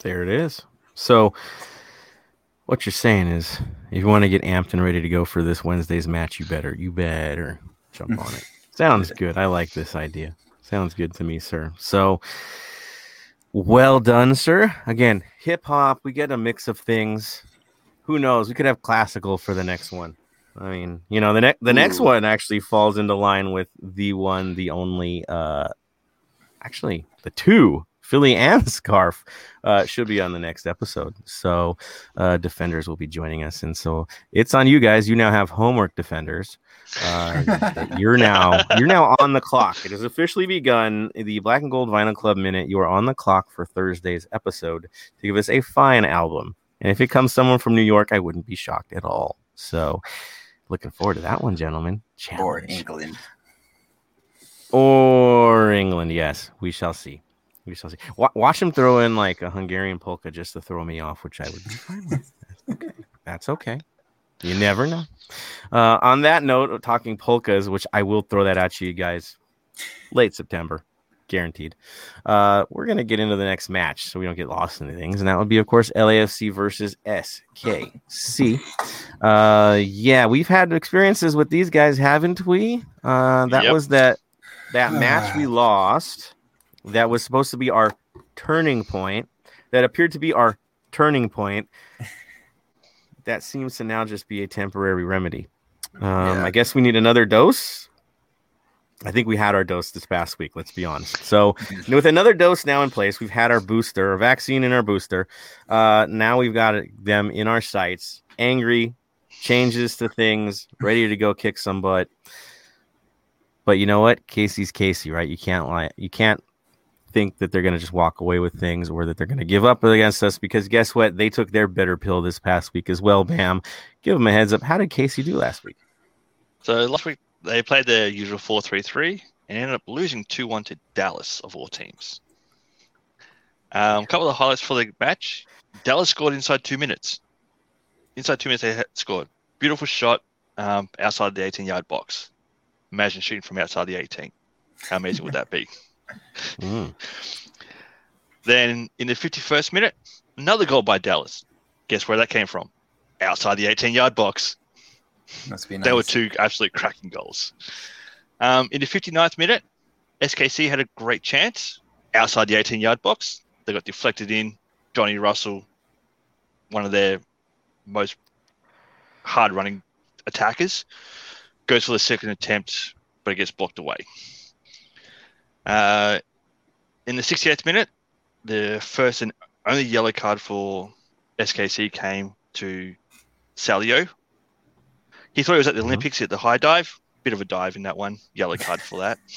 Speaker 2: There it is. So what you're saying is if you want to get amped and ready to go for this Wednesday's match, you better you better jump on it. Sounds good. I like this idea. Sounds good to me, sir. So well done, sir. Again, hip hop, we get a mix of things. Who knows? We could have classical for the next one. I mean, you know, the next the next one actually falls into line with the one, the only uh actually the two Philly and Scarf uh, should be on the next episode. So uh, defenders will be joining us, and so it's on you guys. You now have homework, defenders. Uh, you're now you're now on the clock. It has officially begun. The Black and Gold Vinyl Club minute. You are on the clock for Thursday's episode to give us a fine album. And if it comes someone from New York, I wouldn't be shocked at all. So, looking forward to that one, gentlemen.
Speaker 3: Or England.
Speaker 2: Or England, yes, we shall see. We shall see. Wa- watch him throw in like a Hungarian polka just to throw me off, which I would be fine with. That's okay. That's okay. You never know. Uh, on that note, talking polkas, which I will throw that at you guys late September, guaranteed. Uh, we're gonna get into the next match so we don't get lost in the things, and that would be, of course, LAFC versus SKC. Uh, yeah, we've had experiences with these guys, haven't we? Uh, that
Speaker 4: Yep.
Speaker 2: was that that match we lost. That was supposed to be our turning point. That appeared to be our turning point. That seems to now just be a temporary remedy. Um,
Speaker 3: Yeah.
Speaker 2: I guess we need another dose. I think we had our dose this past week. Let's be honest. So, with another dose now in place, we've had our booster, our vaccine in our booster. Uh, now we've got them in our sights, angry, changes to things, ready to go kick some butt. But you know what? Casey's Casey, right? You can't lie. You can't think that they're going to just walk away with things or that they're going to give up against us because guess what? They took their bitter pill this past week as well. Bam. Give them a heads up. How did Casey do last week?
Speaker 4: So last week they played their usual 4 3 3 and ended up losing 2 1 to Dallas, of all teams. Um, a couple of highlights for the match Dallas scored inside two minutes. Inside two minutes, they had scored. Beautiful shot um, outside the 18 yard box. Imagine shooting from outside the 18. How amazing would that be?
Speaker 2: Mm.
Speaker 4: Then in the 51st minute, another goal by Dallas. Guess where that came from? Outside the 18 yard box.
Speaker 3: Must be nice.
Speaker 4: They were two absolute cracking goals. Um, in the 59th minute, SKC had a great chance outside the 18 yard box. They got deflected in. Johnny Russell, one of their most hard running attackers, goes for the second attempt, but it gets blocked away. Uh, in the 68th minute, the first and only yellow card for SKC came to Salloi. He thought he was at the
Speaker 2: Mhm.
Speaker 4: Olympics at the high dive. Bit of a dive in that one. Yellow card for that.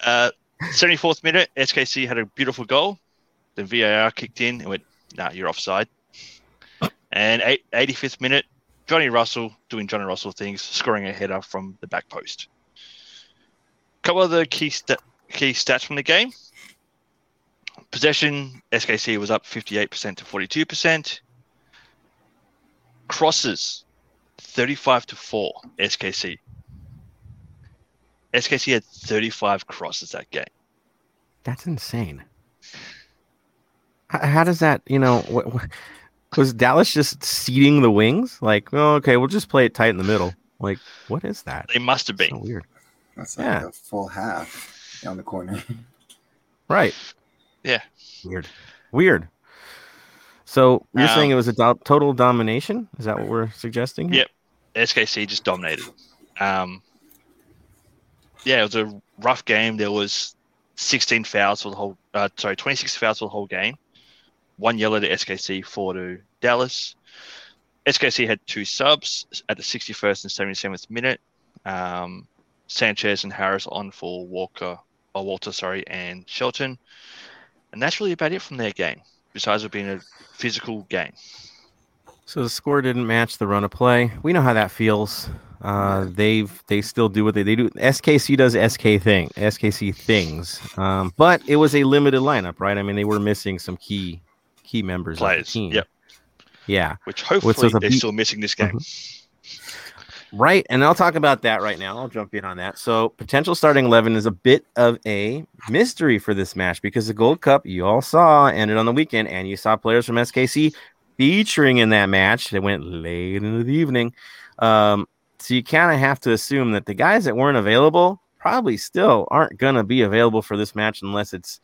Speaker 4: Uh, 74th minute, SKC had a beautiful goal. Then VAR kicked in and went, nah, you're offside. And eight, 85th minute, Johnny Russell doing Johnny Russell things, scoring a header from the back post. Couple of the key, sta- key stats from the game. Possession, SKC was up 58% to 42%. Crosses, 35 to 4, SKC. SKC had 35 crosses that game.
Speaker 2: That's insane. How, how does that, you know, what, what, was Dallas just seeding the wings? Like, oh, okay, we'll just play it tight in the middle. Like, what is that?
Speaker 4: They must have
Speaker 2: So
Speaker 4: been.
Speaker 2: weird.
Speaker 3: That's like
Speaker 2: Yeah.
Speaker 3: a full half on the corner.
Speaker 2: Right.
Speaker 4: Yeah.
Speaker 2: Weird. Weird. So you're
Speaker 4: Um,
Speaker 2: saying it was a do- total domination? Is that what we're suggesting? here?
Speaker 4: Yep. SKC just dominated. Um, yeah, it was a rough game. There was 16 fouls for the whole. Uh, sorry, 26 fouls for the whole game. One yellow to SKC, four to Dallas. SKC had two subs at the 61st and 77th minute. Um, Sanchez and Harris on for Walker, or Walter, sorry, and Shelton. And that's really about it from their game. Besides it being a physical game.
Speaker 2: So the score didn't match the run of play. We know how that feels. Uh, they've they still do what they, they do. SKC does SK thing, SKC things. Um, but it was a limited lineup, right? I mean, they were missing some key key members of the team.
Speaker 4: Yep.
Speaker 2: Yeah.
Speaker 4: Which hopefully
Speaker 2: the
Speaker 4: they're
Speaker 2: beat-
Speaker 4: still missing this game.
Speaker 2: Right, and I'll talk about that right now. I'll jump in on that. So, potential starting eleven is a bit of a mystery for this match because the Gold Cup you all saw ended on the weekend, and you saw players from SKC featuring in that match. They went late into the evening, um, so you kind of have to assume that the guys that weren't available probably still aren't going to be available for this match unless it's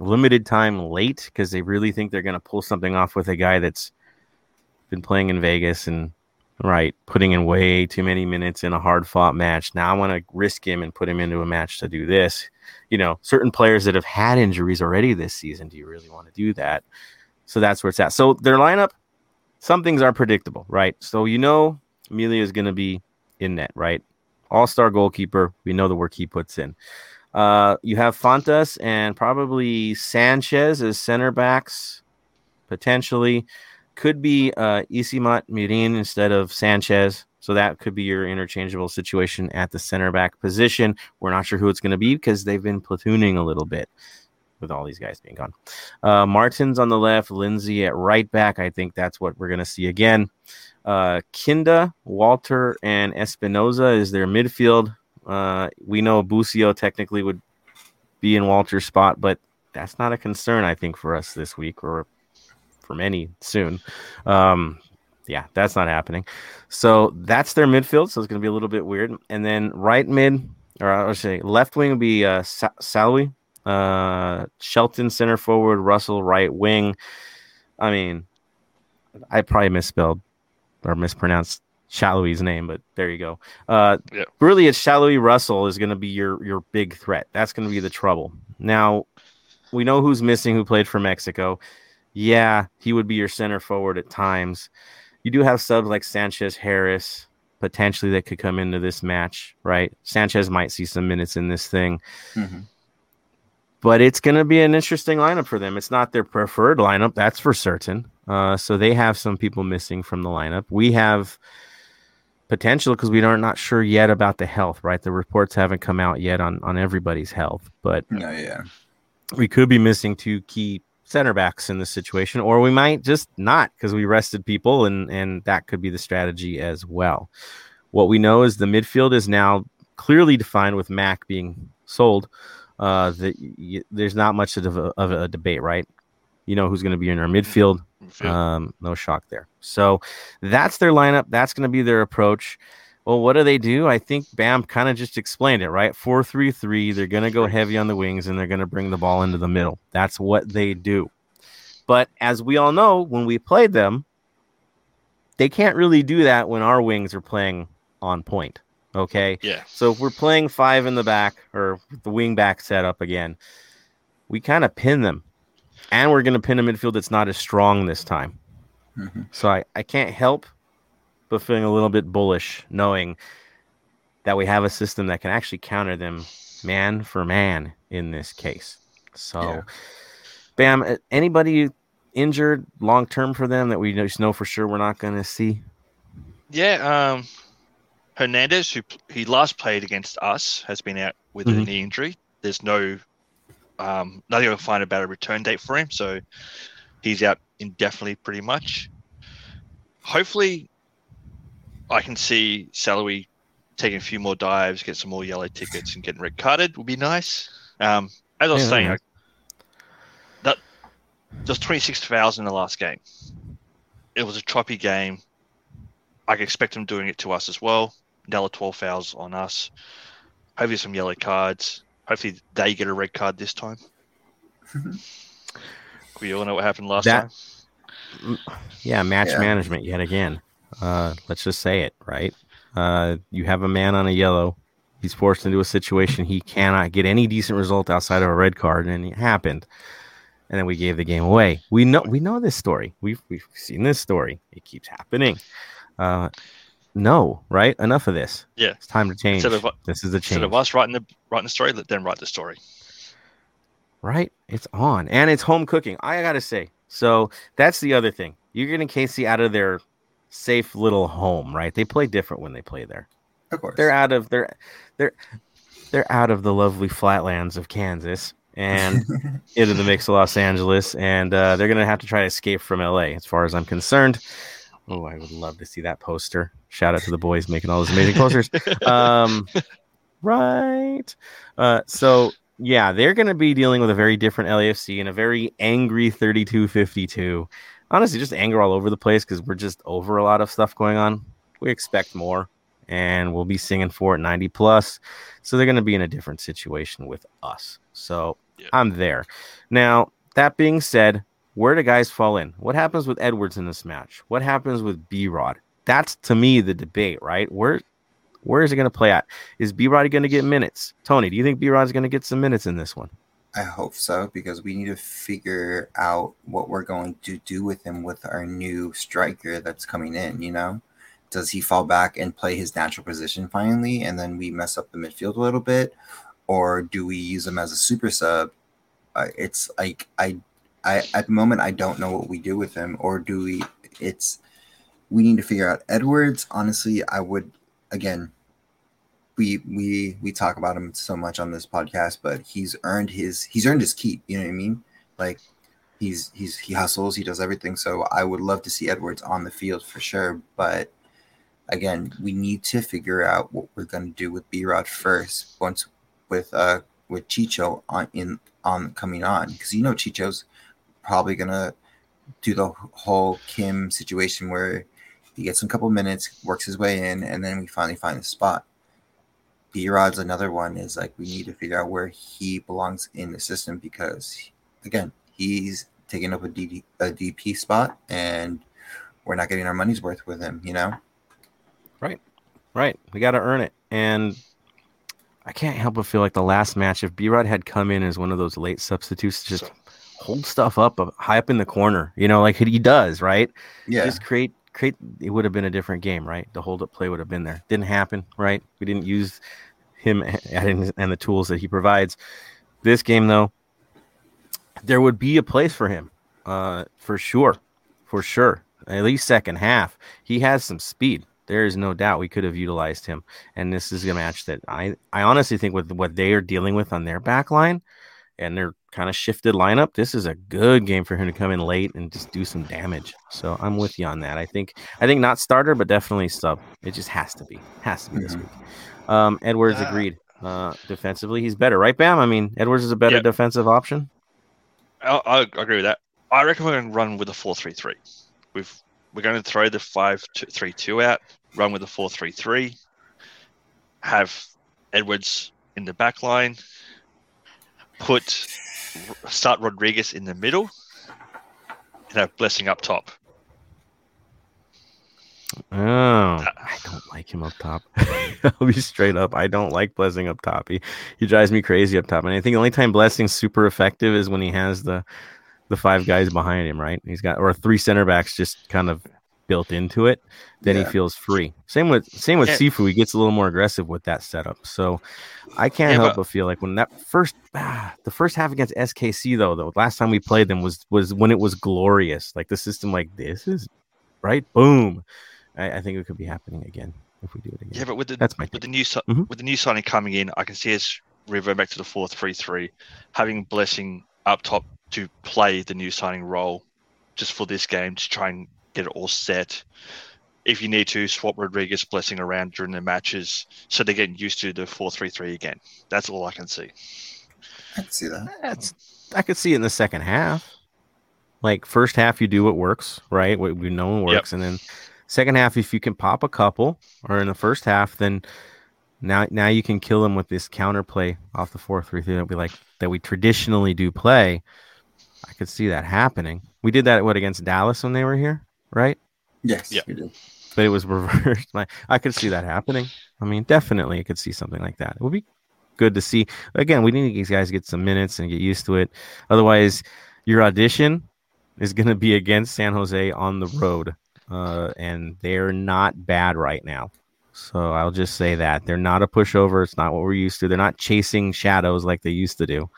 Speaker 2: limited time late because they really think they're going to pull something off with a guy that's been playing in Vegas and right? Putting in way too many minutes in a hard fought match. Now I want to risk him and put him into a match to do this. You know, certain players that have had injuries already this season. Do you really want to do that? So that's where it's at. So their lineup, some things are predictable, right? So you know Amelia is going to be in net, right? All star goalkeeper. We know the work he puts in. Uh, you have Fontas and probably Sanchez as center backs, potentially. Could be uh, Isimat Mirin instead of Sanchez. So that could be your interchangeable situation at the center back position. We're not sure who it's going to be because they've been platooning a little bit with all these guys being gone. Uh, Martin's on the left, Lindsey at right back. I think that's what we're going to see again. Uh, Kinda, Walter, and Espinoza is their midfield. Uh, we know Busio technically would be in Walter's spot, but that's not a concern, I think, for us this week or for many soon. Um, yeah, that's not happening. So that's their midfield. So it's going to be a little bit weird. And then right mid, or I would say left wing would be uh, Sa- uh, Shelton center forward, Russell right wing. I mean, I probably misspelled or mispronounced Salloi's name, but there you go. Uh,
Speaker 4: Yeah.
Speaker 2: Really, it's Shallowy Russell is going to be your your big threat. That's going to be the trouble. Now, we know who's missing. Who played for Mexico? Yeah, he would be your center forward at times. You do have subs like Sanchez, Harris, potentially that could come into this match, right? Sanchez might see some minutes in this thing
Speaker 3: Mhm.
Speaker 2: but it's going to be an interesting lineup for them. It's not their preferred lineup, that's for certain. Uh, so they have some people missing from the lineup. We have potential because we are not sure yet about the health, right? The reports haven't come out yet on on everybody's health, but
Speaker 3: No, yeah.
Speaker 2: we could be missing two key center backs in this situation, or we might just not because we rested people, and and that could be the strategy as well. What we know is the midfield is now clearly defined with Mac being sold. Uh, that there's not much of a, of a debate, right? You know who's going to be in our midfield.
Speaker 4: Midfield.
Speaker 2: Um, no shock there. So that's their lineup. That's going to be their approach. Well, what do they do? I think Bam kind of just explained it, right? Four three three. They're going to go heavy on the wings and they're going to bring the ball into the middle. That's what they do. But as we all know, when we played them, they can't really do that when our wings are playing on point. Okay.
Speaker 4: yeah.
Speaker 2: So if we're playing five in the back or the wing back setup again, we kind of pin them. And we're going to pin a midfield that's not as strong this time.
Speaker 3: Mhm.
Speaker 2: So I, I can't help but feeling a little bit bullish knowing that we have a system that can actually counter them man for man in this case. So,
Speaker 3: Yeah.
Speaker 2: Bam, uh, anybody injured long term for them that we just know for sure we're not going to see?
Speaker 4: Yeah, um, Hernandez, who he last played against us, has been out with a
Speaker 2: Mhm.
Speaker 4: knee injury. There's no um, nothing I can find about a return date for him, so he's out indefinitely, pretty much. Hopefully, I can see Salloi taking a few more dives, get some more yellow tickets, and getting red carded would be nice. Um, as I was
Speaker 2: Yeah,
Speaker 4: saying,
Speaker 2: yeah.
Speaker 4: I- that just 26 fouls in the last game. It was a choppy game. I can expect them doing it to us as well. Another 12 fouls on us. Hopefully, some yellow cards. Hopefully, they get a red card this time. we all know what happened last
Speaker 2: That-
Speaker 4: time.
Speaker 2: Yeah, match
Speaker 3: Yeah.
Speaker 2: management yet again. Uh, let's just say it, right? Uh, you have a man on a yellow. He's forced into a situation he cannot get any decent result outside of a red card, and it happened. And then we gave the game away. We know we know this story. We've we've seen this story. It keeps happening. Uh, no, right? Enough of this.
Speaker 4: Yeah.
Speaker 2: It's time to change.
Speaker 4: Of
Speaker 2: this is a change.
Speaker 4: instead of us writing the writing the story, let them write the story.
Speaker 2: right? It's on, and it's home cooking. I gotta say. So that's the other thing. You're getting Casey out of their safe little home, right? They play different when they play there.
Speaker 3: Of course.
Speaker 2: They're out of they're they're they're out of the lovely flatlands of Kansas and into the mix of Los Angeles, and uh, they're gonna have to try to escape from LA, as far as I'm concerned. Oh, I would love to see that poster. Shout out to the boys making all those amazing posters um, right. Uh, so yeah, they're going to be dealing with a very different LAFC and a very angry 32-52. Honestly, just anger all over the place because we're just over a lot of stuff going on. We expect more, and we'll be singing for it 90 plus. So they're going to be in a different situation with us. So
Speaker 4: Yeah.
Speaker 2: I'm there. Now that being said, where do guys fall in? What happens with Edwards in this match? What happens with B Rod? that's to me the debate, right? Where where is it going to play at? Is B Rod going to get minutes? Tony, do you think B Rod's going to get some minutes in this one?
Speaker 3: I hope so because we need to figure out what we're going to do with him with our new striker that's coming in. You know, does he fall back and play his natural position finally, and then we mess up the midfield a little bit, or do we use him as a super sub? Uh, it's like I, I at the moment I don't know what we do with him, or do we? It's we need to figure out Edwards. Honestly, I would again we we we talk about him so much on this podcast, but he's earned his he's earned his keep. You know what I mean? Like he's he's he hustles, he does everything. So I would love to see Edwards on the field for sure. But again, we need to figure out what we're gonna do with B Rod first. Once with uh with Chicho on in on coming on because you know Chicho's probably gonna do the whole Kim situation where he gets a couple minutes, works his way in, and then we finally find a spot. B Rod's another one is like we need to figure out where he belongs in the system because again, he's taking up a, DD, a DP spot and we're not getting our money's worth with him, you know?
Speaker 2: Right. Right. We got to earn it. And I can't help but feel like the last match, if B Rod had come in as one of those late substitutes, just hold stuff up uh, high up in the corner, you know, like he does, right?
Speaker 3: Yeah.
Speaker 2: Just create create it would have been a different game, right? The hold up play would have been there. Didn't happen, right? We didn't use him and, and the tools that he provides. This game, though, there would be a place for him, uh, for sure, for sure. At least second half, he has some speed. There is no doubt we could have utilized him, and this is a match that I, I honestly think with what they are dealing with on their back line and their kind of shifted lineup, this is a good game for him to come in late and just do some damage. So I'm with you on that. I think I think not starter, but definitely sub. It just has to be, has to be this week. Um, Edwards agreed. Uh, defensively, he's better, right, Bam? I mean, Edwards is a better
Speaker 4: Yep.
Speaker 2: defensive option.
Speaker 4: I, I agree with that. I reckon we're going to run with a four-three-three. We've we're going to throw the five-three-two out, run with a four-three-three, have Edwards in the back line, put start Rodriguez in the middle, and have Blessing up top.
Speaker 2: Oh, I don't like him up top. I'll be straight up. I don't like Blessing up top. He he drives me crazy up top. And I think the only time Blessing's super effective is when he has the the five guys behind him, right? He's got or three center backs just kind of built into it. Then
Speaker 3: Yeah.
Speaker 2: he feels free. Same with same with
Speaker 4: Yeah.
Speaker 2: Sifu. He gets a little more aggressive with that setup. So I can't
Speaker 4: Yeah,
Speaker 2: help
Speaker 4: but-
Speaker 2: but feel like when that first ah, the first half against SKC though, though last time we played them was was when it was glorious. Like the system, like this is right. Boom. I, I think it could be happening again if we do it again.
Speaker 4: Yeah, but with the
Speaker 2: That's my
Speaker 4: with
Speaker 2: take.
Speaker 4: the new si-
Speaker 2: Mhm.
Speaker 4: with the new signing coming in, I can see us revert back to the four-three-three, having Blessing up top to play the new signing role just for this game to try and get it all set. If you need to swap Rodriguez Blessing around during the matches, so they're getting used to the four-three-three again. That's all I can see.
Speaker 3: I can see that.
Speaker 2: That's I could see it in the second half. Like first half, you do what works, right? What we know works, and then second half, if you can pop a couple, or in the first half, then now now you can kill them with this counterplay off the four three three that we like that we traditionally do play. I could see that happening. We did that what against Dallas when they were here, right?
Speaker 3: Yes,
Speaker 4: Yeah.
Speaker 3: we did.
Speaker 2: But it was reversed. Like I could see that happening. I mean, definitely, I could see something like that. It would be good to see. Again, we need these guys to get some minutes and get used to it. Otherwise, your audition is going to be against San Jose on the road, uh, and they're not bad right now. So I'll just say that they're not a pushover. It's not what we're used to. They're not chasing shadows like they used to do.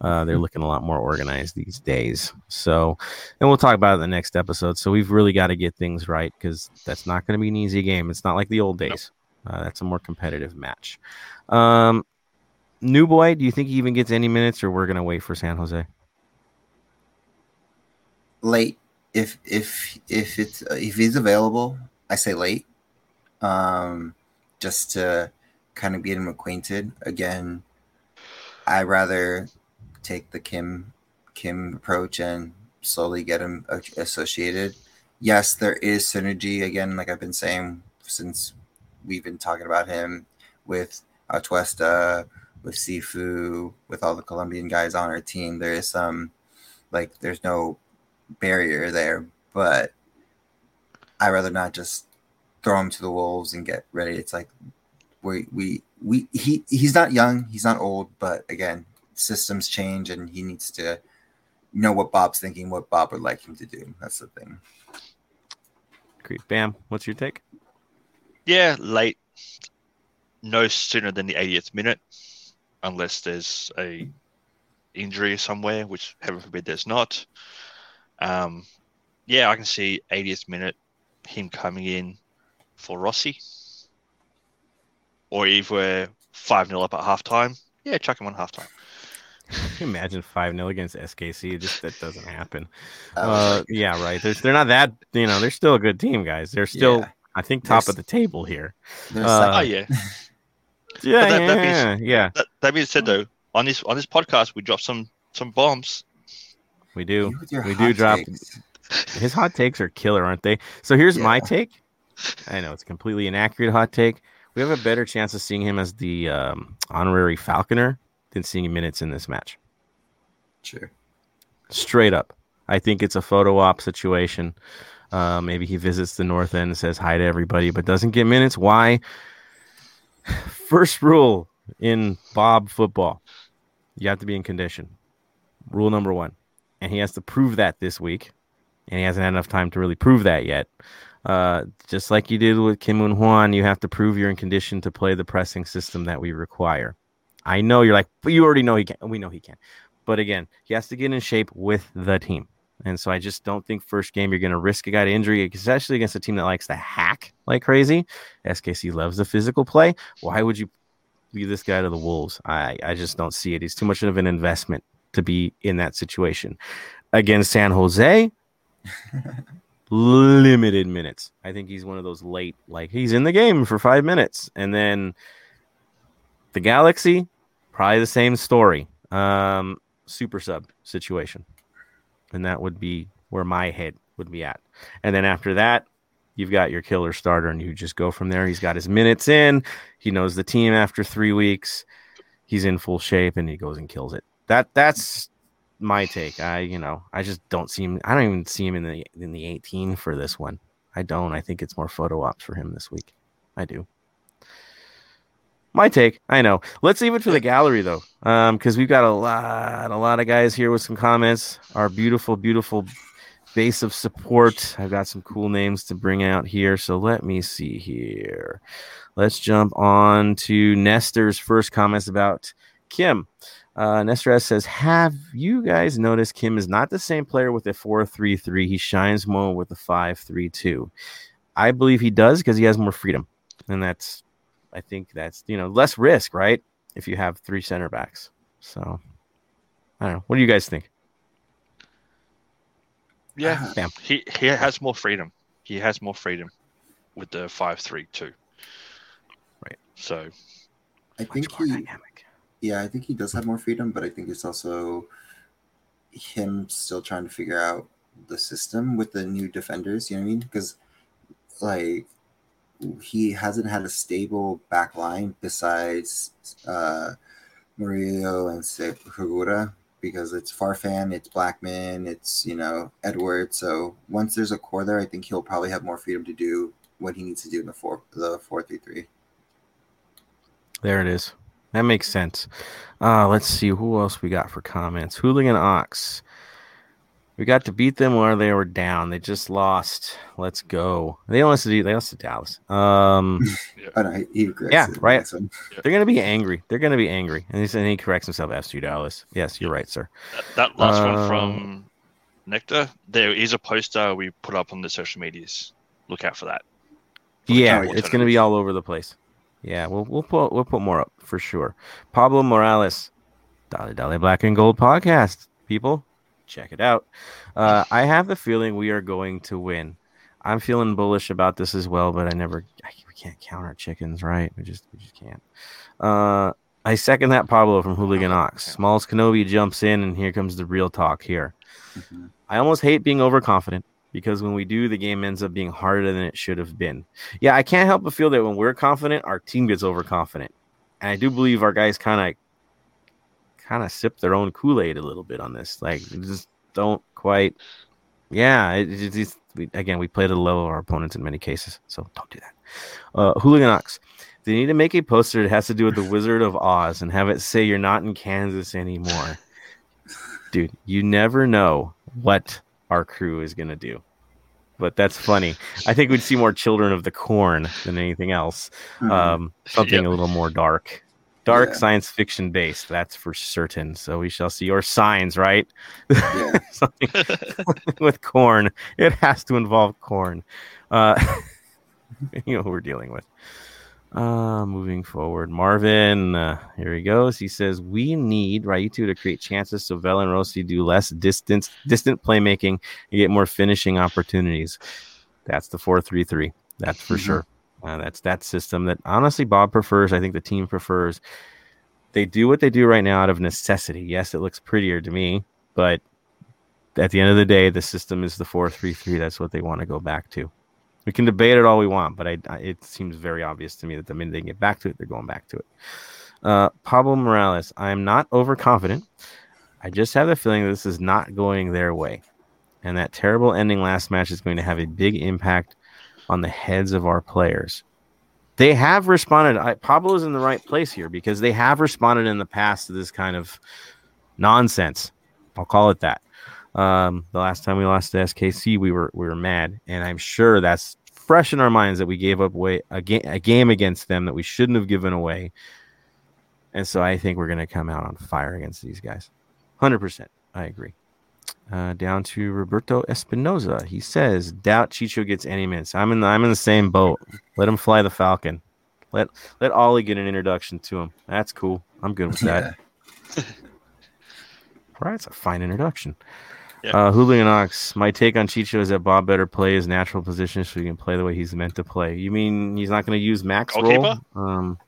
Speaker 2: Uh, they're looking a lot more organized these days. So, and we'll talk about it in the next episode. So we've really got to get things right because that's not going to be an easy game. It's not like the old days. Uh, that's a more competitive match. Um, New boy, do you think he even gets any minutes, or we're going to wait for San Jose?
Speaker 3: late if if if it's if he's available i say late um just to kind of get him acquainted. Again i rather take the kim kim approach and slowly get him associated. Yes there is synergy. Again like i've been saying since we've been talking about him with Atuesta, with sifu with all the colombian guys on our team there is some like there's no barrier there, but I'd rather not just throw him to the wolves and get ready. It's like we we we he he's not young, he's not old, but again, systems change and he needs to know what Bob's thinking, what Bob would like him to do. That's the thing.
Speaker 2: Great. Bam. What's your take?
Speaker 4: Yeah, late. No sooner than the 80th minute, unless there's a injury somewhere, which heaven forbid there's not. Um, yeah, I can see 80th minute him coming in for Rossi. Or if we're 5 0 up at halftime, yeah, chuck him on halftime.
Speaker 2: Imagine 5 0 against SKC. Just that doesn't happen. Uh, yeah, right. They're, they're not that, you know, they're still a good team, guys. They're still,
Speaker 3: Yeah.
Speaker 2: I think, top
Speaker 3: There's-
Speaker 2: of the table here. uh,
Speaker 4: oh, yeah.
Speaker 2: Yeah,
Speaker 4: that-
Speaker 2: yeah,
Speaker 4: that means-
Speaker 2: yeah, yeah.
Speaker 4: That, that being said, though, on this on this podcast, we dropped some some bombs.
Speaker 2: We do.
Speaker 3: you with your
Speaker 2: We do drop
Speaker 3: takes.
Speaker 2: his hot takes are killer, aren't they? So here's my take. I know it's a completely inaccurate hot take. We have a better chance of seeing him as the um, honorary Falconer than seeing minutes in this match.
Speaker 3: Sure.
Speaker 2: Straight up. I think it's a photo op situation. Uh, maybe he visits the North End and says hi to everybody, but doesn't get minutes. Why? First rule in Bob football you have to be in condition. Rule number one. And he has to prove that this week. And he hasn't had enough time to really prove that yet. Uh, just like you did with Kim Moon-hwan, you have to prove you're in condition to play the pressing system that we require. I know you're like, but you already know he can. We know he can. But again, he has to get in shape with the team. And so I just don't think first game you're going to risk a guy to injury, especially against a team that likes to hack like crazy. SKC loves the physical play. Why would you leave this guy to the Wolves? I, I just don't see it. He's too much of an investment to be in that situation. Against San Jose, limited minutes. I think he's one of those late, like he's in the game for five minutes. And then the Galaxy, probably the same story. Um, super sub situation. And that would be where my head would be at. And then after that, you've got your killer starter, and you just go from there. He's got his minutes in. He knows the team after three weeks. He's in full shape, and he goes and kills it. That that's my take. I you know I just don't see him. I don't even see him in the in the 18 for this one. I don't. I think it's more photo ops for him this week. I do. My take. I know. Let's leave it for the gallery though, um, because we've got a lot, a lot of guys here with some comments. Our beautiful, beautiful base of support. I've got some cool names to bring out here. So let me see here. Let's jump on to Nestor's first comments about Kim. Uh, Nestor S says, Have you guys noticed Kim is not the same player with a 4 3 3? He shines more with a 5 3 2. I believe he does because he has more freedom. And that's, I think that's, you know, less risk, right? If you have three center backs. So, I don't know. What do you guys think?
Speaker 4: Yeah,
Speaker 2: Bam.
Speaker 4: he he has more freedom. He has more freedom with the five three two.
Speaker 2: Right.
Speaker 4: So
Speaker 3: I think
Speaker 2: Much more
Speaker 3: he,
Speaker 2: dynamic.
Speaker 3: Yeah, I think he does have more freedom, but I think it's also him still trying to figure out the system with the new defenders. You know what I mean? Because like he hasn't had a stable back line besides uh, Murillo and Segura because it's Farfan, it's Blackmon, it's you know Edward. So once there's a core there, I think he'll probably have more freedom to do what he needs to do in the four the four three three.
Speaker 2: There it is. That makes sense. Uh, let's see who else we got for comments. Hooligan Ox. We got to beat them where they were down. They just lost. Let's go. They lost to they lost to Dallas. Um,
Speaker 3: no, he, he
Speaker 2: Yeah,
Speaker 3: it in the
Speaker 2: right.
Speaker 3: next one.
Speaker 2: they're gonna be angry. They're gonna be angry. And he said he corrects himself. FC Dallas. Yes, you're right, sir.
Speaker 4: that, that last
Speaker 2: Um,
Speaker 4: one from Nectar, there is a poster we put up on the social medias. Look out for that. For
Speaker 2: Yeah, it's gonna be all over the place. Yeah, we'll we'll put we'll put more up for sure. Pablo Morales, Dolly Dolly Black and Gold podcast. People, check it out. Uh, I have the feeling we are going to win. I'm feeling bullish about this as well, but I never I, we can't count our chickens, right? We just we just can't. Uh, I second that Pablo from Hooligan Ox. Smalls Kenobi jumps in, and here comes the real talk here.
Speaker 3: Mhm.
Speaker 2: I almost hate being overconfident because when we do, the game ends up being harder than it should have been. Yeah, I can't help but feel that when we're confident, our team gets overconfident, and I do believe our guys kind of, kind of sip their own Kool Aid a little bit on this. Like, just don't quite Yeah, it, it, we, again, we play to the level of our opponents in many cases, so don't do that. Uh, Hooligan Ox, they need to make a poster that has to do with the Wizard of Oz and have it say you're not in Kansas anymore. Dude, you never know what our crew is gonna do. But that's funny. I think we'd see more Children of the Corn than anything else.
Speaker 3: Mhm.
Speaker 2: Um, something
Speaker 4: Yep.
Speaker 2: a little more dark, dark
Speaker 3: Yeah.
Speaker 2: science fiction based. That's for certain. So we shall see. Or signs, right?
Speaker 3: yeah.
Speaker 2: something with corn. It has to involve corn. Uh, you know who we're dealing with. Uh, moving forward, Marvin. Uh, here he goes. He says we need Raitu to create chances so Vela and Rossi do less distance, distant playmaking and get more finishing opportunities. That's the four-three-three. That's for
Speaker 3: Mhm.
Speaker 2: sure. Uh, that's that system that honestly Bob prefers. I think the team prefers. They do what they do right now out of necessity. Yes, it looks prettier to me, but at the end of the day, the system is the four three three. That's what they want to go back to. We can debate it all we want, but I, I it seems very obvious to me that the minute they get back to it, they're going back to it. Uh, Pablo Morales, I am not overconfident. I just have the feeling that this is not going their way, and that terrible ending last match is going to have a big impact on the heads of our players. They have responded. I, Pablo's in the right place here because they have responded in the past to this kind of nonsense. I'll call it that. Um, the last time we lost to SKC, we were we were mad, and I'm sure that's fresh in our minds that we gave up away a, ga- a game against them that we shouldn't have given away. And so I think we're going to come out on fire against these guys. 100%. I agree. Uh, down to Roberto Espinoza. He says, "Doubt Chicho gets any minutes. I'm in the I'm in the same boat. Let him fly the Falcon. Let let Ollie get an introduction to him. That's cool. I'm good with that.
Speaker 3: Yeah.
Speaker 2: Right, it's a fine introduction.
Speaker 4: Yeah.
Speaker 2: Uh, Hooligan Ox. My take on Chicho is that Bob better play his natural position so he can play the way he's meant to play. You mean he's not going to use Max role?
Speaker 4: Goalkeeper?
Speaker 2: Um,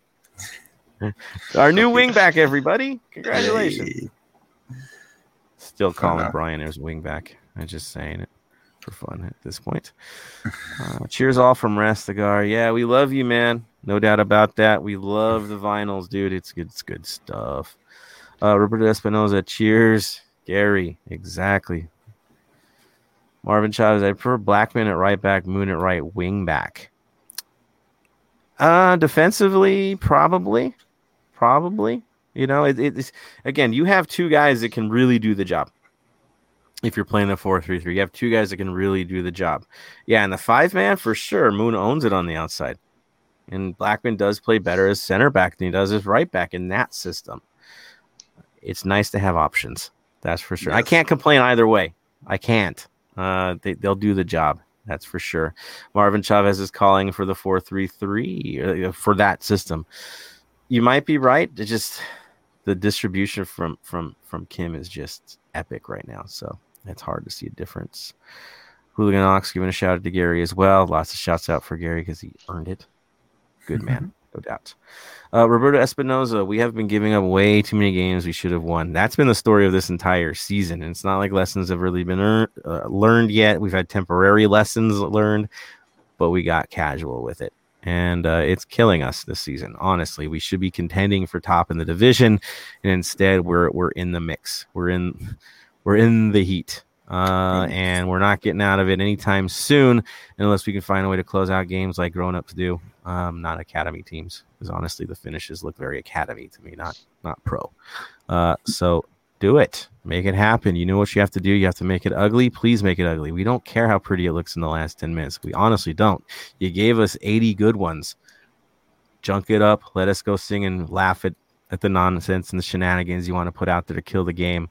Speaker 2: our new wing back, everybody! Congratulations.
Speaker 3: Yay.
Speaker 2: Still calling. Brian as wing back. I'm just saying it for fun at this point. Uh, cheers all from Rastagar. Yeah, we love you, man. No doubt about that. We love the vinyls, dude. It's good. It's good stuff. Uh, Roberto Espinoza. Cheers, Gary. Exactly. Marvin Chavez. I prefer Blackmon at right back, Moon at right wing back. Uh, defensively, probably, probably. You know, it, it's again, you have two guys that can really do the job. If you're playing the four three three, you have two guys that can really do the job. Yeah, and the five man for sure, Moon owns it on the outside, and Blackmon does play better as center back than he does as right back in that system. It's nice to have options. That's for sure. I can't complain either way. I can't. Uh, they, they'll do the job. That's for sure. Marvin Chavez is calling for the four three three uh, for that system. You might be right. It just the distribution from from from Kim is just epic right now. So it's hard to see a difference. Hooligan Ox giving a shout out to Gary as well. Lots of shouts out for Gary because he earned it. Good man, no doubt. Uh, Roberto Espinoza, we have been giving up way too many games we should have won. That's been the story of this entire season. And it's not like lessons have really been earned, uh, learned yet. We've had temporary lessons learned, but we got casual with it. And uh, it's killing us this season. Honestly, we should be contending for top in the division, and instead we're we're in the mix. We're in we're in the heat, uh, and we're not getting out of it anytime soon unless we can find a way to close out games like grown ups do. Um, not academy teams, because honestly, the finishes look very academy to me, not not pro. Uh, so do it, make it happen. You know what you have to do. You have to make it ugly. Please make it ugly. We don't care how pretty it looks in the last ten minutes. We honestly don't. You gave us eighty good ones. Junk it up. Let us go sing and laugh at at the nonsense and the shenanigans you want to put out there to kill the game.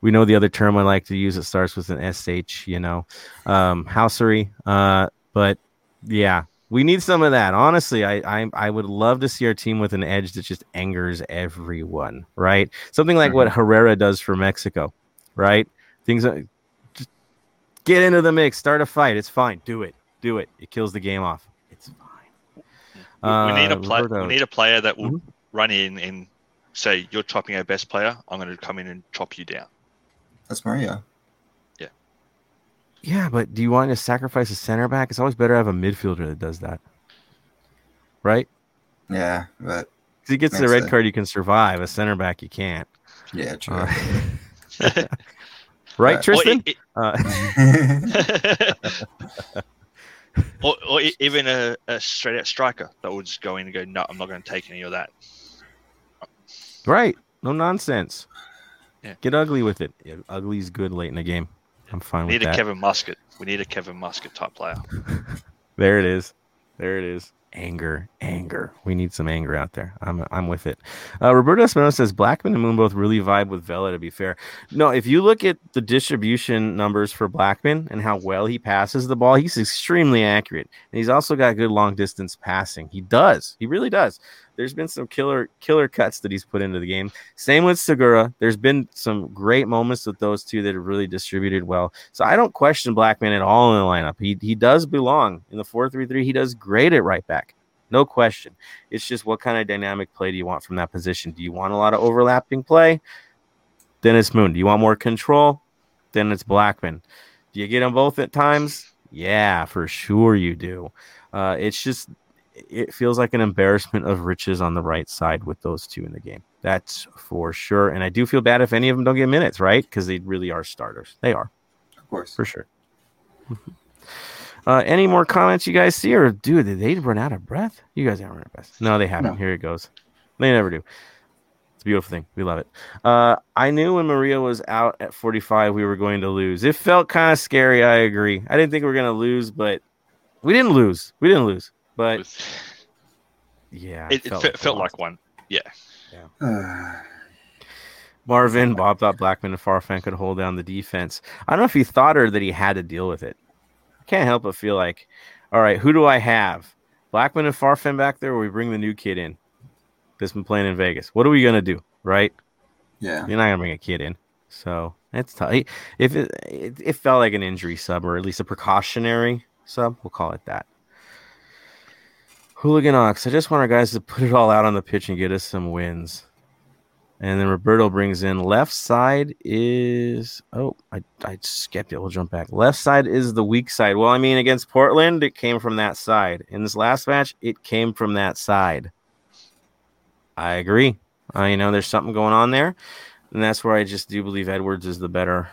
Speaker 2: We know the other term I like to use. It starts with an sh. You know, um, housery. Uh, but yeah, we need some of that. Honestly, I, I I would love to see our team with an edge that just angers everyone. Right, something like what Herrera does for Mexico. Right, things. Just get into the mix. Start a fight. It's fine. Do it. Do it. It kills the game off. It's fine.
Speaker 4: We, we need a
Speaker 2: Uh,
Speaker 4: play, we need a player that will
Speaker 2: Mhm.
Speaker 4: run in and say, "You're chopping our best player. I'm going to come in and chop you down."
Speaker 3: That's Mario.
Speaker 2: Yeah, Yeah, but do you want to sacrifice a center back? It's always better to have a midfielder that does that. Right?
Speaker 3: Yeah, but
Speaker 2: 'Cause he gets the red
Speaker 3: sense.
Speaker 2: card, you can survive. A center back, you can't.
Speaker 3: yeah, true.
Speaker 2: Uh, right, Tristan?
Speaker 4: it-
Speaker 2: Uh,
Speaker 4: or, or even a, a straight out striker that would just go in and go, no, I'm not going to take any of that.
Speaker 2: right. No nonsense.
Speaker 4: Yeah.
Speaker 2: Get ugly with it. Yeah, ugly's good late in the game. I'm fine with that.
Speaker 4: We need a. Kevin Muscat. We need a Kevin Muscat type player.
Speaker 2: There it is. There it is. Anger, anger. We need some anger out there. I'm I'm with it. Uh, Roberto Espinosa says Blackmon and Moon both really vibe with Vela. To be fair, no. If you look at the distribution numbers for Blackmon and how well he passes the ball, he's extremely accurate, and he's also got good long distance passing. He does. He really does. There's been some killer killer cuts that he's put into the game. Same with Segura. There's been some great moments with those two that have really distributed well. So I don't question Blackmon at all in the lineup. He he does belong in the 4-3-3. He does great at right back. No question. It's just what kind of dynamic play do you want from that position? Do you want a lot of overlapping play? Then it's Moon. Do you want more control? Then it's Blackmon. Do you get them both at times? Yeah, for sure you do. Uh, it's just it feels like an embarrassment of riches on the right side with those two in the game. That's for sure. And I do feel bad if any of them don't get minutes, right? Because they really are starters. They are
Speaker 3: of course.
Speaker 2: for sure. uh, any more comments you guys see, or dude, did they run out of breath? You guys haven't run out of breath. No, they haven't.
Speaker 3: No.
Speaker 2: Here it goes. They never do. It's a beautiful thing. We love it. Uh, I knew when Maria was out at 45, we were going to lose. It felt kind of scary. I agree. I didn't think we were going to lose, but we didn't lose. We didn't lose. But
Speaker 4: With-
Speaker 2: yeah,
Speaker 4: it, it felt,
Speaker 2: we
Speaker 4: felt like one. Yeah.
Speaker 2: Marvin, Bob thought Blackmon and Farfan could hold down the defense. I don't know if he thought or that he had to deal with it. I can't help but feel like, all right, who do I have? Blackmon and Farfan back there, or we bring the new kid in that's been playing in Vegas. What are we gonna do? Right?
Speaker 3: yeah.
Speaker 2: You're not gonna bring a kid in. So it's tough. If it, it, it felt like an injury sub or at least a precautionary sub, we'll call it that. Hooligan Ox, I just want our guys to put it all out on the pitch and get us some wins. And then Roberto brings in left side is oh I, I skipped it. We'll jump back. Left side is the weak side. Well, I mean against Portland, it came from that side. In this last match, it came from that side. I agree. Uh, you know, there's something going on there. And that's where I just do believe Edwards is the better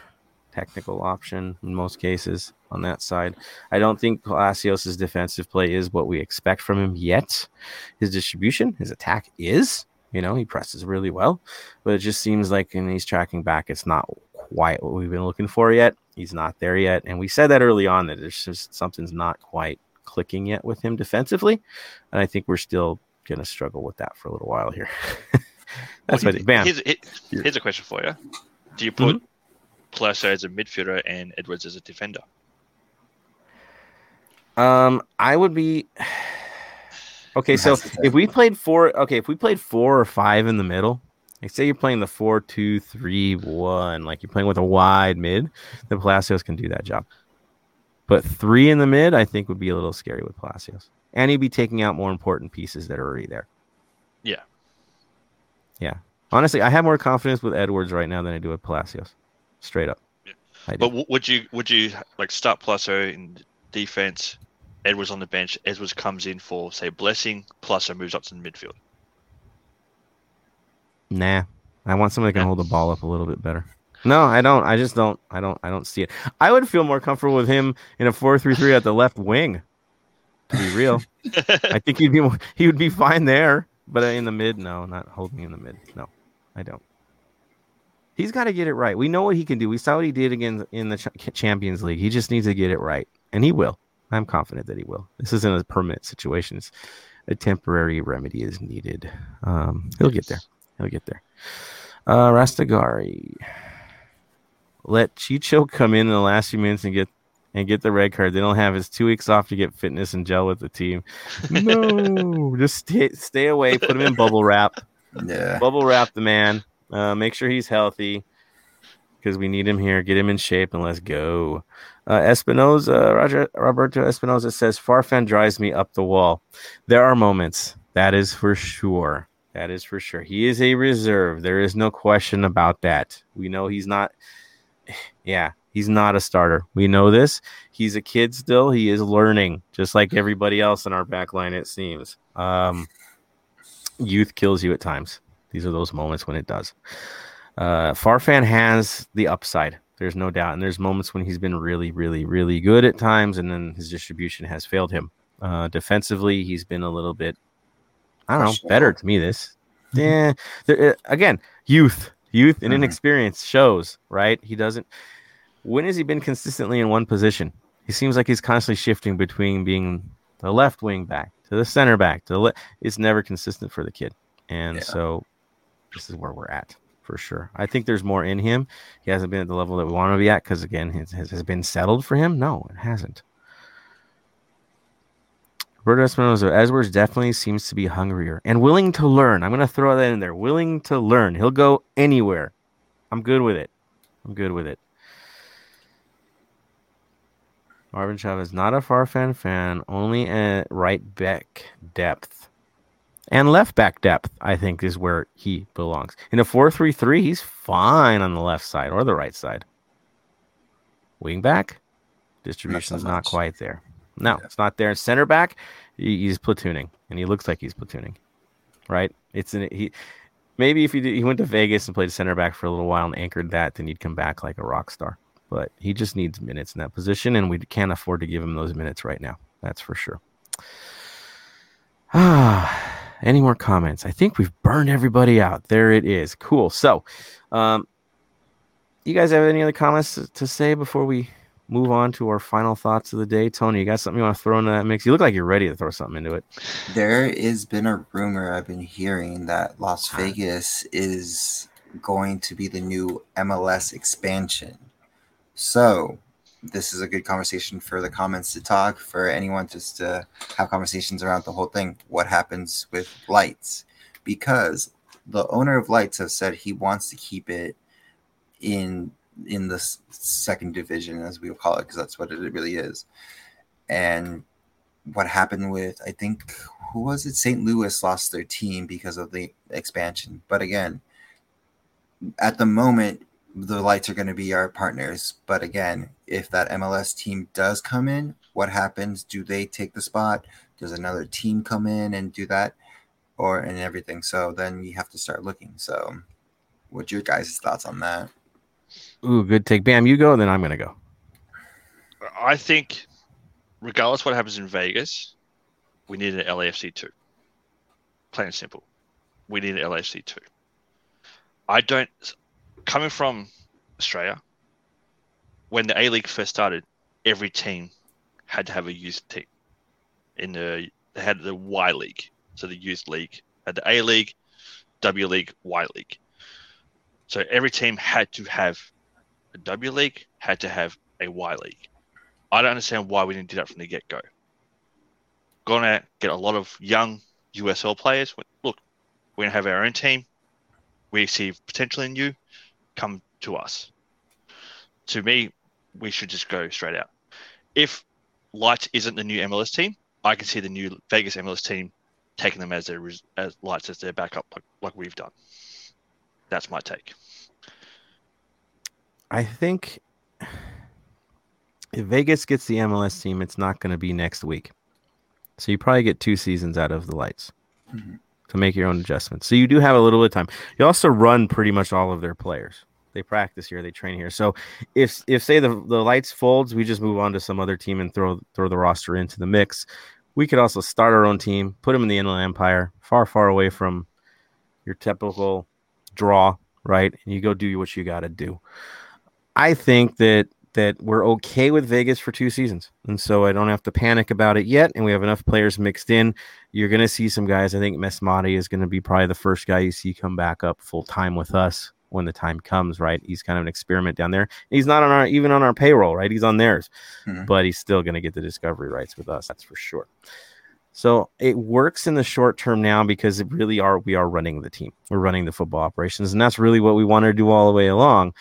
Speaker 2: technical option in most cases on that side. I don't think Palacios' defensive play is what we expect from him yet. His distribution, his attack is. You know, he presses really well, but it just seems like when he's tracking back, it's not quite what we've been looking for yet. He's not there yet. And we said that early on that there's just something's not quite clicking yet with him defensively. And I think we're still going to struggle with that for a little while here. That's what, bam.
Speaker 4: Here's, here- here's a question for you. Do you put mm-hmm. Placer as a midfielder and Edwards as a defender?
Speaker 2: Um, I would be okay. So if we played four, okay, if we played four or five in the middle, like say you're playing the four, two, three, one, like you're playing with a wide mid, then Palacios can do that job. But three in the mid, I think would be a little scary with Palacios, and he'd be taking out more important pieces that are already there.
Speaker 4: Yeah.
Speaker 2: Yeah. Honestly, I have more confidence with Edwards right now than I do with Palacios. Straight up.
Speaker 4: Yeah. But w- would you would you like start Placer in defense, Edwards on the bench, Edwards comes in for say blessing, Placer moves up to the midfield.
Speaker 2: Nah, I want somebody that can
Speaker 4: Yeah.
Speaker 2: hold the ball up a little bit better. No, I don't. I just don't. I don't. I don't see it. I would feel more comfortable with him in a four-three-three at the left wing. To be real, I think he'd be he would be fine there. But in the mid, no, not holding in the mid. No, I don't. He's got to get it right. We know what he can do. We saw what he did again in the Champions League. He just needs to get it right, and he will. I'm confident that he will. This isn't a permanent situation. It's a temporary remedy is needed. Um, he'll get there. He'll get there. Uh, Rastagari. Let Chicho come in in the last few minutes and get and get the red card. They don't have his two weeks off to get fitness and gel with the team. No, just stay stay away. Put him in bubble wrap.
Speaker 3: Yeah.
Speaker 2: Bubble wrap the man. Uh, make sure he's healthy because we need him here. Get him in shape and let's go. Uh, Espinoza, Roger Roberto Espinoza says Farfan drives me up the wall. There are moments. That is for sure. That is for sure. He is a reserve. There is no question about that. We know he's not. Yeah, he's not a starter. We know this. He's a kid still. He is learning, just like everybody else in our back line. It seems. Um, youth kills you at times. These are those moments when it does. Uh, Farfan has the upside. There's no doubt. And there's moments when he's been really, really, really good at times, and then his distribution has failed him. Uh, defensively, he's been a little bit, I don't know, better to me. This, yeah. There, uh, again, youth, youth, and
Speaker 3: Mhm.
Speaker 2: inexperience shows. Right? He doesn't. When has he been consistently in one position? He seems like he's constantly shifting between being the left wing back to the center back to the. Le- it's never consistent for the kid, and
Speaker 3: Yeah.
Speaker 2: so this is where we're at for sure. I think there's more in him. He hasn't been at the level that we want him to be at because again, has, has been settled for him. No, it hasn't. Roberto Espinosa, Edwards definitely seems to be hungrier and willing to learn. I'm going to throw that in there. Willing to learn. He'll go anywhere. I'm good with it. I'm good with it. Marvin Chavez, not a far fan, fan, only at right back depth. And left back depth, I think, is where he belongs. In a 4 3 3, he's fine on the left side or the right side. Wing back, distribution's not
Speaker 3: much.
Speaker 2: quite there. No,
Speaker 3: Yeah.
Speaker 2: it's not there. Center back, he's platooning, and he looks like he's platooning. Right? It's an, he. Maybe if he did, he went to Vegas and played center back for a little while and anchored that, then he'd come back like a rock star. But he just needs minutes in that position, and we can't afford to give him those minutes right now. That's for sure. Ah, any more comments? I think we've burned everybody out. There it is. Cool. So, um, you guys have any other comments to- to say before we move on to our final thoughts of the day? Tony, you got something you want to throw into that mix? You look like you're ready to throw something into it.
Speaker 3: There has been a rumor I've been hearing that Las Vegas is going to be the new MLS expansion. So, this is a good conversation for the comments to talk, for anyone just to have conversations around the whole thing. What happens with Lights? Because the owner of Lights has said he wants to keep it in in the second division, as we call it, because that's what it really is. And what happened with I think who was it? St. Louis lost their team because of the expansion. But again, at the moment, the lights are going to be our partners. But again, if that MLS team does come in, what happens? Do they take the spot? Does another team come in and do that? Or and everything. So then you have to start looking. So what's your guys' thoughts on that?
Speaker 2: Ooh, good take. Bam, you go, and then I'm gonna go.
Speaker 4: I think, regardless what happens in Vegas, we need an LAFC two. Plain and simple, we need an LAFC two. I don't. Coming from Australia, when the A League first started, every team had to have a youth team. In the they had the Y League, so the youth league had the A League, W League, Y League. So every team had to have a W League, had to have a Y League. I don't understand why we didn't do that from the get go. Gonna get a lot of young USL players. Look, we're gonna have our own team. We see potential in you. Come to us. To me, we should just go straight out. If Lights isn't the new MLS team, I can see the new Vegas MLS team taking them as their as Lights as their backup, like, like we've done. That's my take.
Speaker 2: I think if Vegas gets the MLS team, it's not going to be next week. So you probably get two seasons out of the lights
Speaker 3: Mhm.
Speaker 2: To make your own adjustments. So you do have a little bit of time. You also run pretty much all of their players. They practice here, they train here. So if if say the the lights folds, we just move on to some other team and throw throw the roster into the mix. We could also start our own team, put them in the Inland Empire, far far away from your typical draw, right? And you go do what you got to do. I think that that we're okay with Vegas for two seasons, and so I don't have to panic about it yet. And we have enough players mixed in. You're going to see some guys. I think Mesmati is going to be probably the first guy you see come back up full time with us when the time comes. Right? He's kind of an experiment down there. He's not on our even on our payroll, right? He's on theirs,
Speaker 3: Mhm.
Speaker 2: but he's still going to get the discovery rights with us. That's for sure. So it works in the short term now because it really are we are running the team. We're running the football operations, and that's really what we want to do all the way along.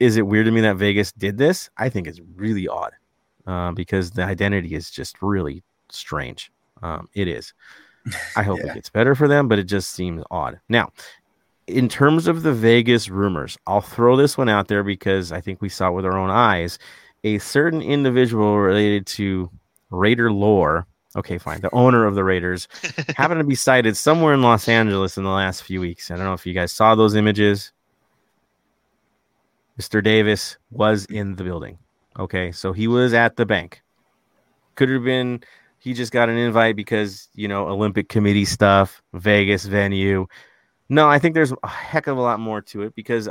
Speaker 2: Is it weird to me that Vegas did this? I think it's really odd uh, because the identity is just really strange. Um, it is. I hope
Speaker 3: Yeah.
Speaker 2: it gets better for them, but it just seems odd. Now, in terms of the Vegas rumors, I'll throw this one out there because I think we saw it with our own eyes. A certain individual related to Raider lore, okay, fine, the owner of the Raiders, happened to be sighted somewhere in Los Angeles in the last few weeks. I don't know if you guys saw those images. Mr. Davis was in the building. Okay, so he was at the bank. Could have been he just got an invite because you know Olympic Committee stuff, Vegas venue. No, I think there's a heck of a lot more to it because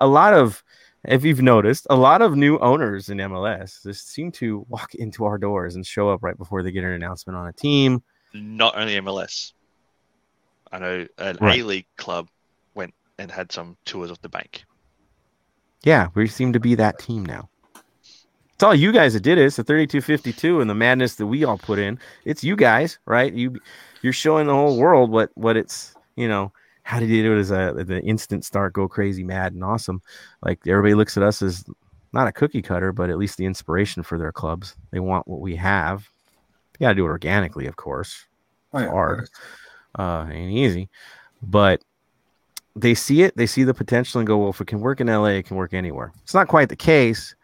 Speaker 2: a lot of, if you've noticed, a lot of new owners in MLS just seem to walk into our doors and show up right before they get an announcement on a team.
Speaker 4: Not only MLS. I know an
Speaker 2: Right.
Speaker 4: A League club went and had some tours of the bank.
Speaker 2: Yeah, we seem to be that team now. It's all you guys that did it. It's the 3252 and the madness that we all put in. It's you guys, right? You you're showing the whole world what what it's, you know, how did you do it as a the instant start, go crazy, mad and awesome. Like everybody looks at us as not a cookie cutter, but at least the inspiration for their clubs. They want what we have. You gotta do it organically, of course.
Speaker 3: Oh, yeah,
Speaker 2: hard. Uh ain't easy. But they see it, they see the potential and go, well, if it can work in LA, it can work anywhere. It's not quite the case,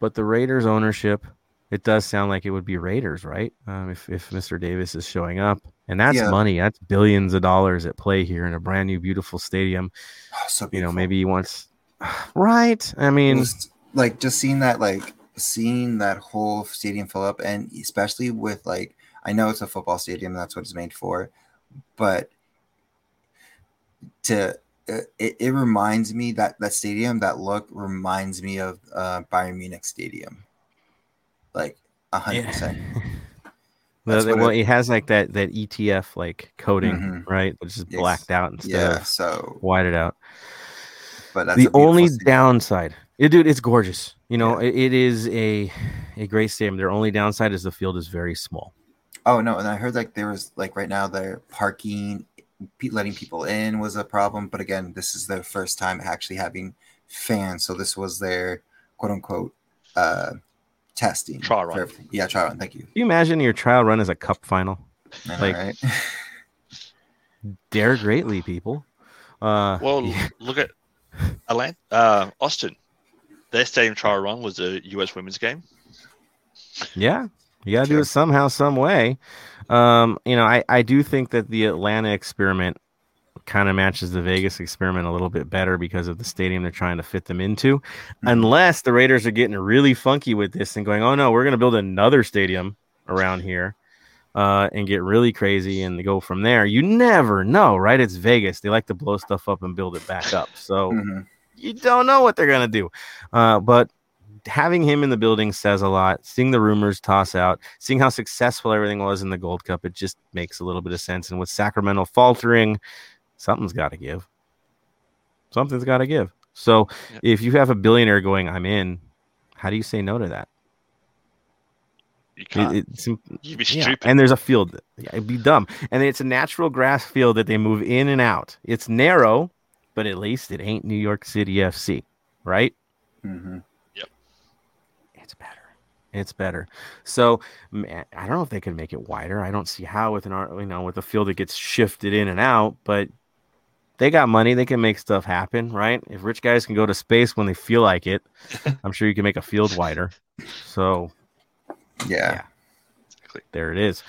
Speaker 2: but the Raiders ownership, it does sound like it would be Raiders, right? Um, if, if Mr. Davis is showing up, and that's
Speaker 3: Yeah.
Speaker 2: money, that's billions of dollars at play here in a brand new, beautiful stadium.
Speaker 3: Oh, so
Speaker 2: You know, maybe he wants, right? I mean,
Speaker 3: Just, like just seeing that like seeing that whole stadium fill up and especially with like i know it's a football stadium that's what it's made for but to uh, it, it reminds me that that stadium that look reminds me of uh bayern munich stadium like a hundred percent
Speaker 2: the-
Speaker 3: what
Speaker 2: well,
Speaker 3: it-
Speaker 2: it has like that that ETF like coating,
Speaker 3: Mhm.
Speaker 2: right? Which is blacked out instead
Speaker 3: yeah
Speaker 2: of
Speaker 3: so
Speaker 2: whited out.
Speaker 3: but that's
Speaker 2: the only
Speaker 3: stadium.
Speaker 2: downside, yeah, dude, it's gorgeous. You know,
Speaker 3: Yeah.
Speaker 2: it, it is a a great stadium. Their only downside is the field is very small.
Speaker 3: Oh no, and I heard like there was like right now they're parking, letting people in was a problem. But again, this is their first time actually having fans, so this was their quote unquote uh testing
Speaker 4: Trial run.
Speaker 3: everything. Yeah, trial run. Thank you.
Speaker 2: Can you imagine your trial run as a cup final?
Speaker 3: I know,
Speaker 2: Like-
Speaker 3: right?
Speaker 2: Dare greatly, people. Uh,
Speaker 4: Well,
Speaker 2: yeah,
Speaker 4: look at Atlanta, uh, Austin. Their stadium trial run was a US women's game.
Speaker 2: yeah, you gotta do it somehow, some way. Um, you know, I I do think that the Atlanta experiment kind of matches the Vegas experiment a little bit better because of the stadium they're trying to fit them into.
Speaker 3: Mhm.
Speaker 2: Unless the Raiders are getting really funky with this and going, oh no, we're going to build another stadium around here uh, and get really crazy and go from there. You never know, right? It's Vegas. They like to blow stuff up and build it back up. So
Speaker 3: Mhm.
Speaker 2: you don't know what they're going to do. Uh, but having him in the building says a lot. Seeing the rumors toss out, seeing how successful everything was in the Gold Cup, it just makes a little bit of sense. And with Sacramento faltering, something's got to give. Something's got to give. So
Speaker 4: Yep.
Speaker 2: if you have a billionaire going, I'm in, how do you say no to that?
Speaker 4: You can't.
Speaker 2: it's
Speaker 4: You'd be
Speaker 2: yeah,
Speaker 4: stupid.
Speaker 2: and there's a field. Yeah, it'd be dumb. And it's a natural grass field that they move in and out. It's narrow, but at least it ain't New York City FC, right?
Speaker 3: Mhm.
Speaker 2: It's better. So man, eh, I don't know if they can make it wider. I don't see how with an ar- you know with a field that gets shifted in and out, but they got money. They can make stuff happen, right? If rich guys can go to space when they feel like it, I'm sure you can make a field wider. So
Speaker 3: Yeah.
Speaker 4: Exactly.
Speaker 2: there it is.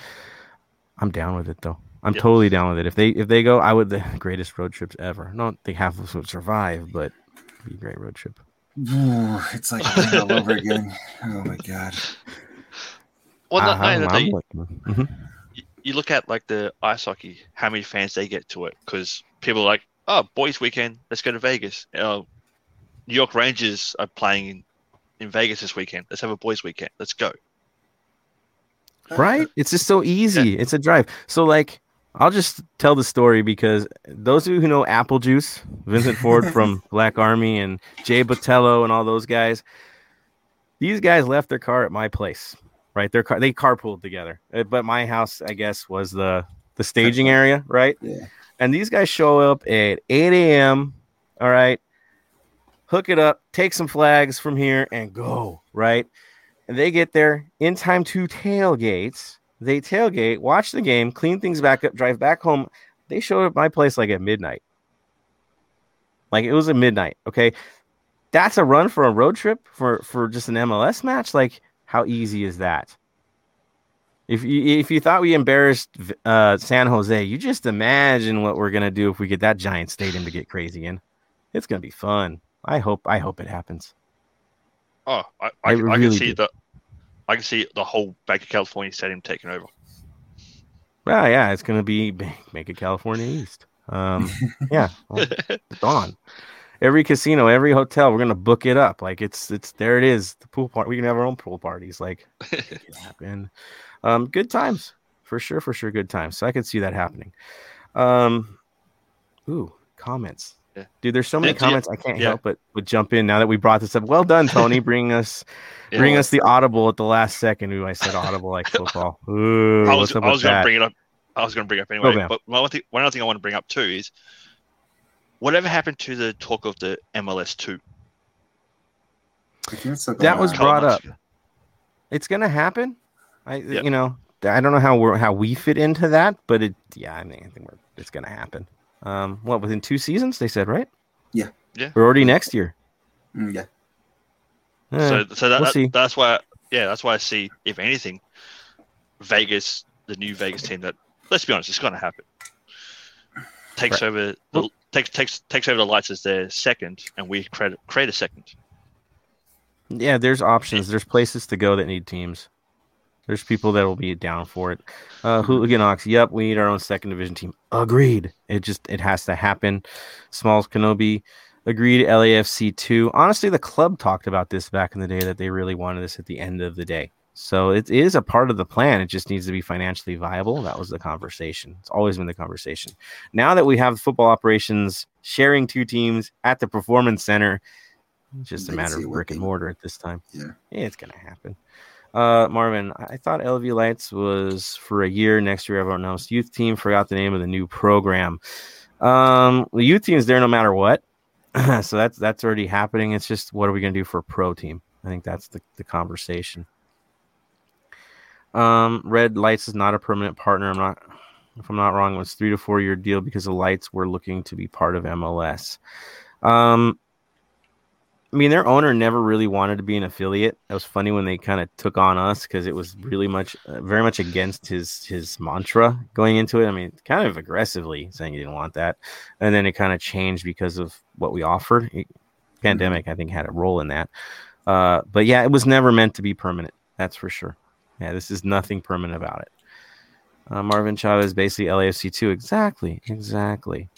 Speaker 2: I'm down with it though. I'm
Speaker 4: Yep.
Speaker 2: totally down with it. If they if they go, I would the greatest road trips ever. Not think half of us would survive, but be a great road trip.
Speaker 3: Ooh, it's like playing all over again. Oh my god.
Speaker 4: well,
Speaker 2: Uh,
Speaker 4: not
Speaker 2: I'm-
Speaker 4: only you,
Speaker 2: looking- Mhm.
Speaker 4: you look at like the ice hockey, how many fans they get to it because people are like, oh, boys' weekend, let's go to Vegas. Uh, New York Rangers are playing in, in Vegas this weekend. Let's have a boys' weekend. Let's go.
Speaker 2: right? It's just so easy. It's a drive. So like I'll just tell the story because those of you who know Apple Juice, Vincent Ford from Black Army and Jay Botello and all those guys, these guys left their car at my place. Right? Their car they carpooled together. Uh, But my house, I guess, was the the staging area, right?
Speaker 3: Yeah.
Speaker 2: And these guys show up at 8 a.m. All right. Hook it up, take some flags from here and go. Right. And they get there in time to tailgate. They tailgate, watch the game, clean things back up, drive back home. They showed up at my place like at midnight. Like it was at midnight. Okay. That's a run for a road trip for for just an MLS match. Like, how easy is that? If you if you thought we embarrassed uh, San Jose, you just imagine what we're gonna do if we get that giant stadium to get crazy in. It's gonna be fun. I hope I hope it happens.
Speaker 4: Oh, I, I,
Speaker 2: I
Speaker 4: I can see
Speaker 2: do.
Speaker 4: the, I can see the whole Bank of California Stadium taking over.
Speaker 2: Well, yeah, it's gonna be make, it California East. Um, yeah, well, it's on. Every casino, every hotel, we're gonna book it up. Like it's it's there. It is the pool party. We can have our own pool parties. Like happen. Um, good times for sure, for sure, good times. So I could see that happening. Um, ooh, comments.
Speaker 4: Yeah.
Speaker 2: Dude, there's so many
Speaker 4: Yeah, yeah,
Speaker 2: comments. I can't
Speaker 4: yeah.
Speaker 2: help but but jump in now that we brought this up. Well done, Tony. Bring us
Speaker 4: Yeah.
Speaker 2: bring us the audible at the last second. Ooh, I said audible like football. Ooh,
Speaker 4: I was, I was going to
Speaker 2: that?
Speaker 4: bring it up. I was going to bring it up anyway.
Speaker 2: Oh, man.
Speaker 4: but one thing, one other thing I want to bring up too is whatever happened to the talk of the MLS two?
Speaker 3: I think it's still
Speaker 2: That was brought
Speaker 4: months
Speaker 2: up. it's gonna happen. I
Speaker 4: Yep.
Speaker 2: you know I don't know how we're how we fit into that, but it yeah I mean I think we're it's gonna happen. Um, what within two seasons they said right?
Speaker 3: Yeah.
Speaker 4: Yeah.
Speaker 2: We're already next year.
Speaker 3: Mm, yeah.
Speaker 2: Eh,
Speaker 4: so, so that,
Speaker 2: we'll
Speaker 4: that- that's why, yeah, that's why I see, if anything, Vegas, the new Vegas team that, let's be honest, it's going to happen. Takes
Speaker 2: Right.
Speaker 4: over, the, takes takes takes over the lights as their second, and we create create a second.
Speaker 2: yeah, there's options. There's places to go that need teams. There's people that will be down for it. Uh, Hooligan Ox, yep, we need our own second division team. Agreed. It just it has to happen. Smalls Kenobi, agreed. LAFC two. Honestly, the club talked about this back in the day that they really wanted this at the end of the day. So it is a part of the plan. It just needs to be financially viable. That was the conversation. It's always been the conversation. Now that we have football operations sharing two teams at the performance center, it's just a matter of brick and mortar at this time.
Speaker 3: Yeah.
Speaker 2: it's gonna happen. Uh, Marvin, I thought LV Lights was for a year. Next year, everyone knows youth team. Forgot the name of the new program. Um, the youth team is there no matter what, so that's that's already happening. It's just what are we gonna do for a pro team? I think that's the, the conversation. Um, Red Lights is not a permanent partner. I'm not, if I'm not wrong, it was three to four year deal because the Lights were looking to be part of MLS. Um, I mean, their owner never really wanted to be an affiliate. It was funny when they kind of took on us because it was really much, uh, very much against his his mantra going into it. I mean, kind of aggressively saying he didn't want that, and then it kind of changed because of what we offered. It- pandemic, I think, had a role in that. Uh, but yeah, it was never meant to be permanent. That's for sure. Yeah, this is nothing permanent about it. Uh, Marvin Chavez, basically LAFC two. Exactly, exactly.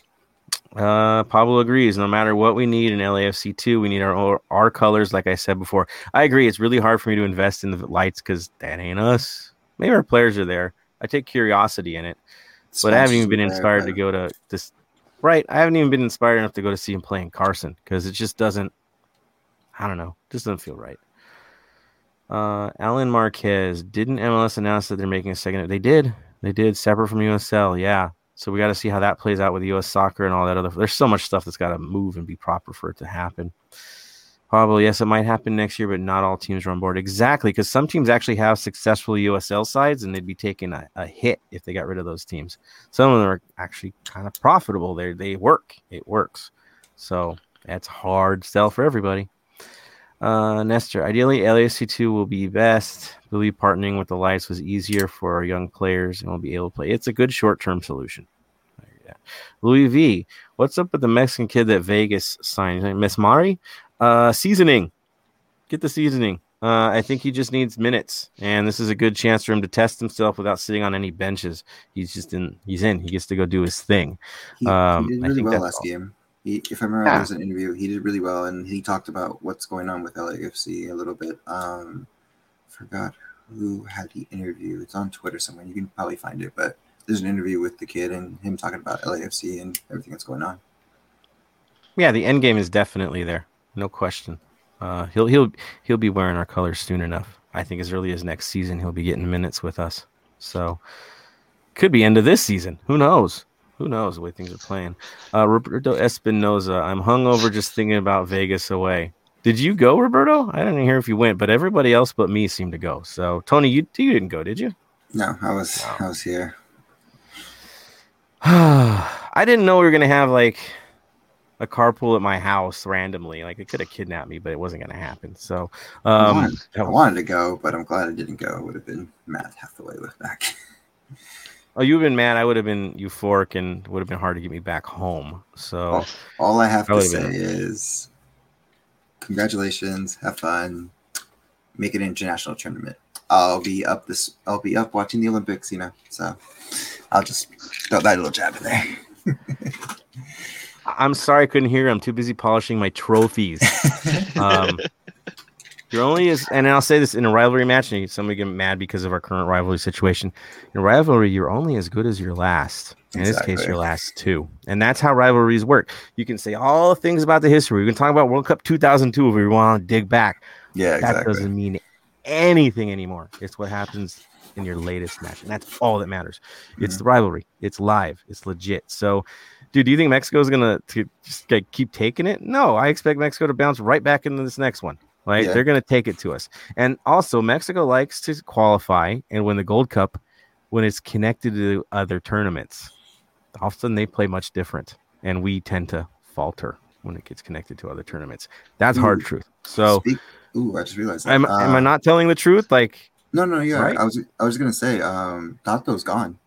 Speaker 2: Uh, Pablo agrees. No matter what we need in LAFC two, we need our our colors. Like I said before, I agree. It's really hard for me to invest in the lights because that ain't us. Maybe our players are there. I take curiosity in it, but I haven't even been inspired to go to this. Right, I haven't even been inspired enough to go to see him play in Carson because it just doesn't. I don't know. Just doesn't feel right. Uh, Alan Marquez didn't MLS announce that they're making a second. They did. They did separate from USL. Yeah. So we got to see how that plays out with U.S. soccer and all that other. There's so much stuff that's got to move and be proper for it to happen. Probably yes, it might happen next year, but not all teams are on board exactly because some teams actually have successful USL sides and they'd be taking a, a hit if they got rid of those teams. Some of them are actually kind of profitable. They they work. It works. So that's hard sell for everybody. Uh, Nestor, ideally, LAC2 will be best. Believe partnering with the lights was easier for our young players and we'll be able to play. It's a good short term solution. Yeah. Louis V, what's up with the Mexican kid that Vegas signed? Miss Mari? Uh, seasoning. Get the seasoning. Uh, I think he just needs minutes, and this is a good chance for him to test himself without sitting on any benches. He's just in. He's in. He gets to go do his thing.
Speaker 3: He,
Speaker 2: Um,
Speaker 3: he did
Speaker 2: I
Speaker 3: really
Speaker 2: think
Speaker 3: well last
Speaker 2: all.
Speaker 3: game. He, if I remember,
Speaker 2: Yeah.
Speaker 3: there was an interview. He did really well, and he talked about what's going on with LAFC a little bit. Um, forgot who had the interview. It's on Twitter somewhere. You can probably find it, but there's an interview with the kid and him talking about LAFC and everything that's going on.
Speaker 2: Yeah, the end game is definitely there, no question. Uh, he'll he'll he'll be wearing our colors soon enough. I think as early as next season, he'll be getting minutes with us. So could be end of this season. Who knows? Who knows the way things are playing? Uh, Roberto Espinoza, I'm hungover just thinking about Vegas away. Did you go, Roberto? I didn't hear if you went, but everybody else but me seemed to go. So Tony, you you didn't go, did you?
Speaker 3: No, I was I was here.
Speaker 2: I didn't know we were gonna have like a carpool at my house randomly. Like it could have kidnapped me, but it wasn't gonna happen. So
Speaker 3: I,
Speaker 2: um,
Speaker 3: wanted, I wanted to go, but I'm glad I didn't go. It would have been Matt half the way with back.
Speaker 2: oh, you've been mad. I would have been euphoric and would have been hard to get me back home. So
Speaker 3: All I have
Speaker 2: That
Speaker 3: to say
Speaker 2: been-
Speaker 3: is congratulations. Have fun. Make it an international tournament. I'll be up this. I'll be up watching the Olympics. You know, so I'll just throw that little jab in there.
Speaker 2: I'm sorry I couldn't hear. I'm too busy polishing my trophies. um, you're only as, and I'll say this in a rivalry match, and somebody get mad because of our current rivalry situation. In rivalry, you're only as good as your last. In
Speaker 3: Exactly.
Speaker 2: this case, your last two, and that's how rivalries work. You can say all the things about the history. We can talk about World Cup 2002 if we want to dig back.
Speaker 3: Yeah,
Speaker 2: That
Speaker 3: exactly.
Speaker 2: doesn't mean anything anymore. It's what happens in your latest match, and that's all that matters. It's
Speaker 3: Mm-hmm.
Speaker 2: the rivalry. It's live. It's legit. So, dude, do you think Mexico is gonna to just like, keep taking it? No, I expect Mexico to bounce right back into this next one. Like
Speaker 3: Yeah.
Speaker 2: they're gonna take it to us. And also, Mexico likes to qualify and win the Gold Cup when it's connected to other tournaments. All of a sudden, they play much different, and we tend to falter when it gets connected to other tournaments. That's hard truth. So.
Speaker 3: Speak- Ooh, I just realized. That.
Speaker 2: Am, am I
Speaker 3: Uh,
Speaker 2: not telling the truth? Like,
Speaker 3: No, no, yeah.
Speaker 2: Right?
Speaker 3: I was. I was gonna say. Um, Tata's gone.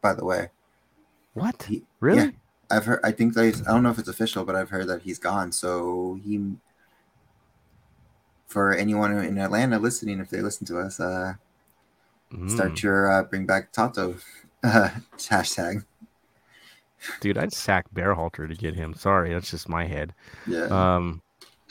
Speaker 3: By the way,
Speaker 2: what?
Speaker 3: He-
Speaker 2: Really?
Speaker 3: yeah. I've heard. I think they. I don't know if it's official, but I've heard that he's gone. So he. For anyone in Atlanta listening, if they listen to us, uh,
Speaker 2: Mm.
Speaker 3: start your uh, bring back Tata uh, hashtag.
Speaker 2: Dude, I'd sack Berhalter to get him. Sorry, that's just my head.
Speaker 3: Yeah.
Speaker 2: Um,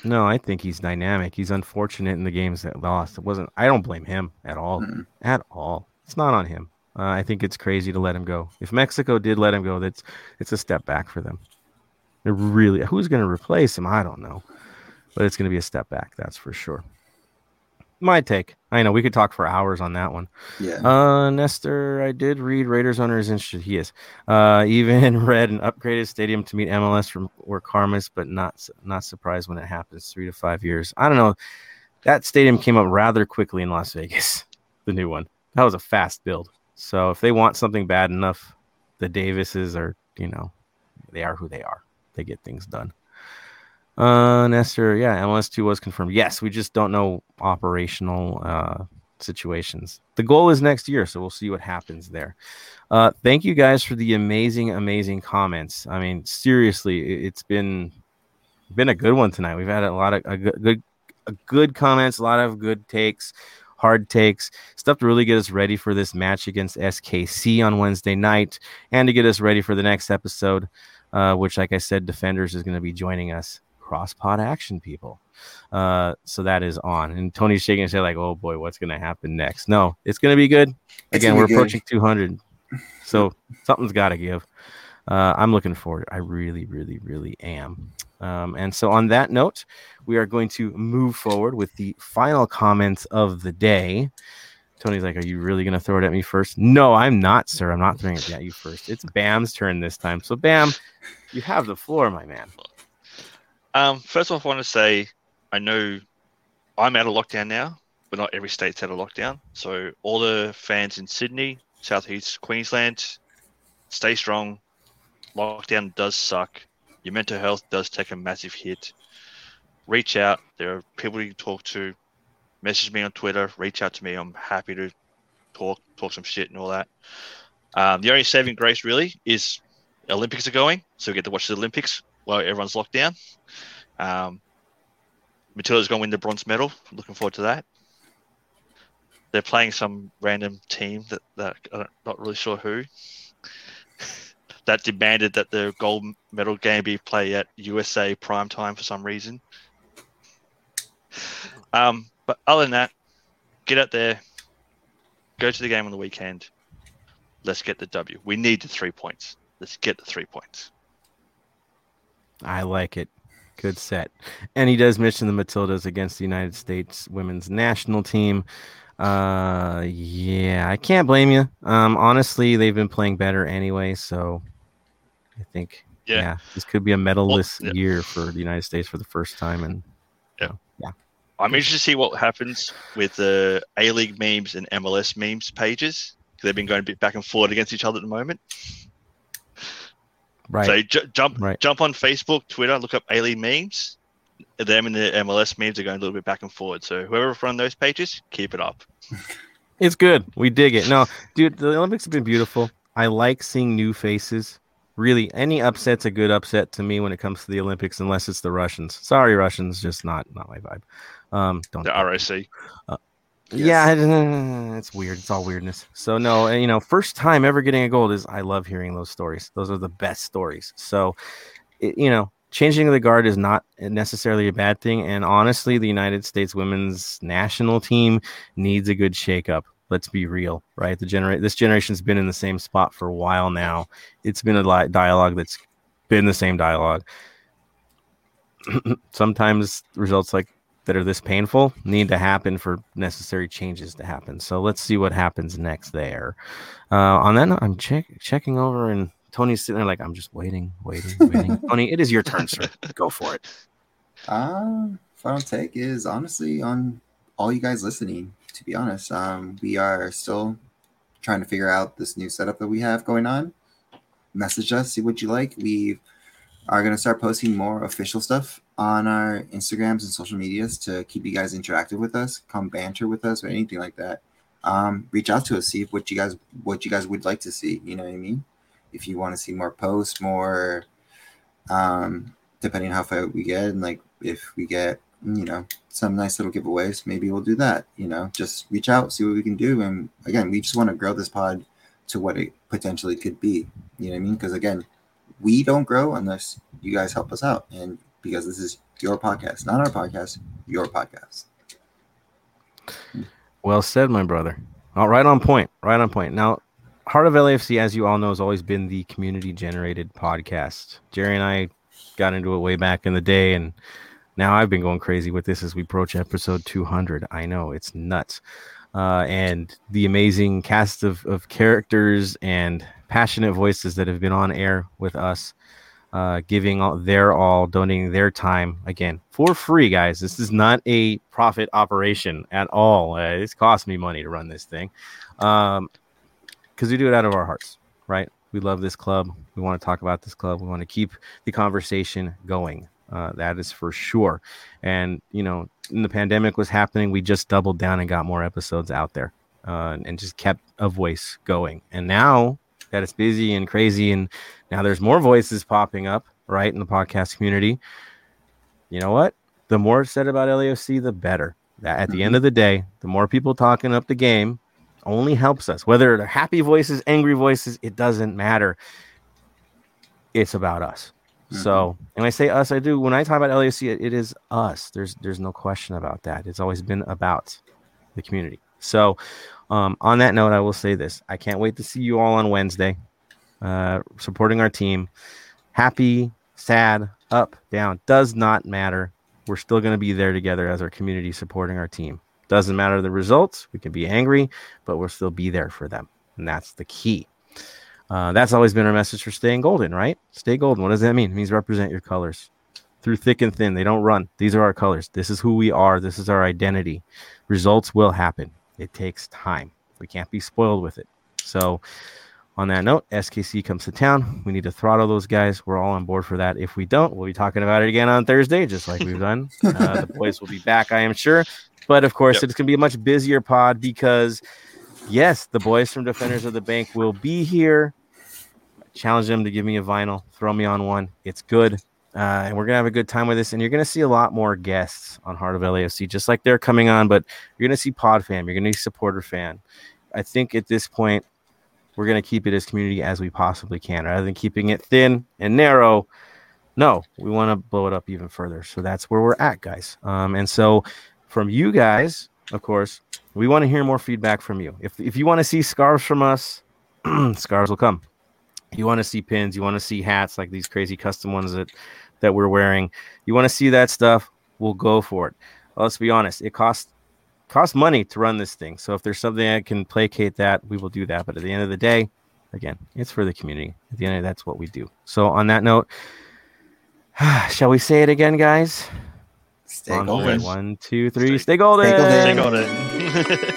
Speaker 2: no, I think he's dynamic. He's unfortunate in the games that lost. It wasn't. I don't blame him at all.
Speaker 3: Mm-mm.
Speaker 2: At all. It's not on him. Uh, I think it's crazy to let him go. If Mexico did let him go, that's it's a step back for them. It really. Who's going to replace him? I don't know, but it's going to be a step back. That's for sure. My take. I know we could talk for hours on that one.
Speaker 3: yeah.
Speaker 2: Uh, Nestor, I did read Raiders owner is interested. He is. Uh, even read an upgraded stadium to meet MLS from or Karmas, but not not surprised when it happens. Three to five years. I don't know. That stadium came up rather quickly in Las Vegas. The new one. That was a fast build. So if they want something bad enough, the Davises are, you know, they are who they are. They get things done. Uh, Nestor, yeah, MLS two was confirmed. Yes, we just don't know operational uh situations. The goal is next year, so we'll see what happens there. Uh, thank you guys for the amazing, amazing comments. I mean, seriously, it- it's been been a good one tonight. We've had a lot of a good, good, a good comments, a lot of good takes, hard takes, stuff to really get us ready for this match against SKC on Wednesday night, and to get us ready for the next episode, uh, which, like I said, Defenders is going to be joining us. Cross pod action, people. Uh, so that is on. And Tony's shaking his head like, "Oh boy, what's going to happen next?" No, it's going to be good. Again, we're
Speaker 3: good.
Speaker 2: approaching 200, so something's got to give. Uh, I'm looking forward. I really, really, really am. Um, and so, on that note, we are going to move forward with the final comments of the day. Tony's like, "Are you really going to throw it at me first? No, I'm not, sir. I'm not throwing it at you first. It's Bam's turn this time. So, Bam, you have the floor, my man.
Speaker 4: Um, first off, I want to say I know I'm out of lockdown now, but not every state's out of lockdown. So all the fans in Sydney, Southeast Queensland, stay strong. Lockdown does suck. Your mental health does take a massive hit. Reach out. There are people you can talk to. Message me on Twitter. Reach out to me. I'm happy to talk, talk some shit and all that. Um, the only saving grace really is Olympics are going, so we get to watch the Olympics while everyone's locked down. Um, Matilda's going to win the bronze medal. Looking forward to that. They're playing some random team that, that I'm not really sure who. that demanded that the gold medal game be played at USA prime time for some reason. Um, but other than that, get out there, go to the game on the weekend. Let's get the W. We need the three points. Let's get the three points.
Speaker 2: I like it. Good set. And he does mention the Matildas against the United States women's national team. Uh yeah, I can't blame you. Um honestly, they've been playing better anyway, so I think yeah,
Speaker 4: Yeah.
Speaker 2: this could be a medalless
Speaker 4: yeah.
Speaker 2: year for the United States for the first time and yeah,
Speaker 4: I'm interested to see what happens with the A League memes and MLS memes pages. 'cause They've been going a bit back and forth against each other at the moment.
Speaker 2: Right.
Speaker 4: So ju- jump
Speaker 2: Right.
Speaker 4: jump on Facebook, Twitter, look up A League memes. Them and the MLS memes are going a little bit back and forward. So whoever run those pages, keep it up.
Speaker 2: It's good. We dig it. No, dude, the Olympics have been beautiful. I like seeing new faces. really any upset's a good upset to me when it comes to the Olympics, unless it's the Russians. Sorry, Russians, just not not my vibe. Um, don't
Speaker 4: The ROC.
Speaker 2: Yeah, it's weird. It's all weirdness. So no, uh, you know, first time ever getting a gold is I love hearing those stories. Those are the best stories. So, it, you know, changing the guard is not necessarily a bad thing. And honestly, the United States women's national team needs a good shakeup. Let's be real, right? The generate this generation's been in the same spot for a while now. It's been a li- dialogue that's been the same dialogue. Sometimes results like that are this painful need to happen for necessary changes to happen. So let's see what happens next there. Uh, on that note, I'm check, checking over, and Tony's sitting there like, I'm just waiting, waiting, waiting. Tony, it is your turn, sir. Go for it.
Speaker 3: Uh, final take is honestly on all you guys listening. To be honest, um, we are still trying to figure out this new setup that we have going on. Message us, see what you like. We are going to start posting more official stuff on our Instagrams and social medias to keep you guys interactive with us, come banter with us, or anything like that. Um, reach out to us, see what you guys what you guys would like to see. You know what I mean? If you want to see more posts, more um, depending how far we get, and like if we get you know some nice little giveaways, maybe we'll do that. You know, just reach out, see what we can do, and again, we just want to grow this pod to what it potentially could be. You know what I mean? Because again, we don't grow unless you guys help us out, and because this is your podcast, not our podcast, your podcast.
Speaker 2: Well said, my brother. All right on point. Right on point. Now, Heart of LAFC, as you all know, has always been the community generated podcast. Jerry and I got into it way back in the day, and now I've been going crazy with this as we approach episode 200. I know it's nuts. Uh, and the amazing cast of, of characters and passionate voices that have been on air with us, uh, giving all, their all, donating their time again for free, guys. This is not a profit operation at all. Uh, it's cost me money to run this thing. Um, because we do it out of our hearts, right? We love this club. We want to talk about this club. We want to keep the conversation going. Uh, that is for sure. And you know, when the pandemic was happening, we just doubled down and got more episodes out there, uh, and just kept a voice going. And now that it's busy and crazy, and now there's more voices popping up, right, in the podcast community. You know what? The more said about LAFC, the better. That at the end mm-hmm. of the day, the more people talking up the game, only helps us. Whether they're happy voices, angry voices, it doesn't matter. It's about us. Mm-hmm. So, and I say us, I do. When I talk about LAFC, it, it is us. There's there's no question about that. It's always been about the community. So, um, on that note, I will say this: I can't wait to see you all on Wednesday, uh, supporting our team. Happy, sad, up, down does not matter. We're still going to be there together as our community, supporting our team. Doesn't matter the results. We can be angry, but we'll still be there for them. And that's the key. Uh, that's always been our message for staying golden, right? Stay golden. What does that mean? It means represent your colors through thick and thin. They don't run. These are our colors. This is who we are. This is our identity. Results will happen. It takes time. We can't be spoiled with it. So, on that note, SKC comes to town. We need to throttle those guys. We're all on board for that. If we don't, we'll be talking about it again on Thursday, just like we've done. Uh, the boys will be back, I am sure. But of course,
Speaker 4: Yep.
Speaker 2: it's going to be a much busier pod because, yes, the boys from Defenders of the Bank will be here. Challenge them to give me a vinyl, throw me on one. It's good. Uh, and we're to have a good time with this. And you're to see a lot more guests on Heart of LAFC, just like they're coming on. But you're to see Pod Fam, you're to see Supporter Fan. I think at this point, we're to keep it as community as we possibly can rather than keeping it thin and narrow. No, we want to blow it up even further. So that's where we're at, guys. Um, and so from you guys, of course, we want to hear more feedback from you. If, if you want to see scarves from us, scarves will come. You want to see pins, you want to see hats like these crazy custom ones that that we're wearing. You want to see that stuff, we'll go for it. Uh, let's be honest, it costs costs money to run this thing. So if there's something that can placate that, we will do that. But at the end of the day, again, it's for the community. At the end of that's what we do. So on that note, shall we say it again, guys?
Speaker 3: Stay
Speaker 2: On
Speaker 3: golden.
Speaker 2: One, two, three.
Speaker 4: Stay-
Speaker 2: Stay golden.
Speaker 3: Stay golden.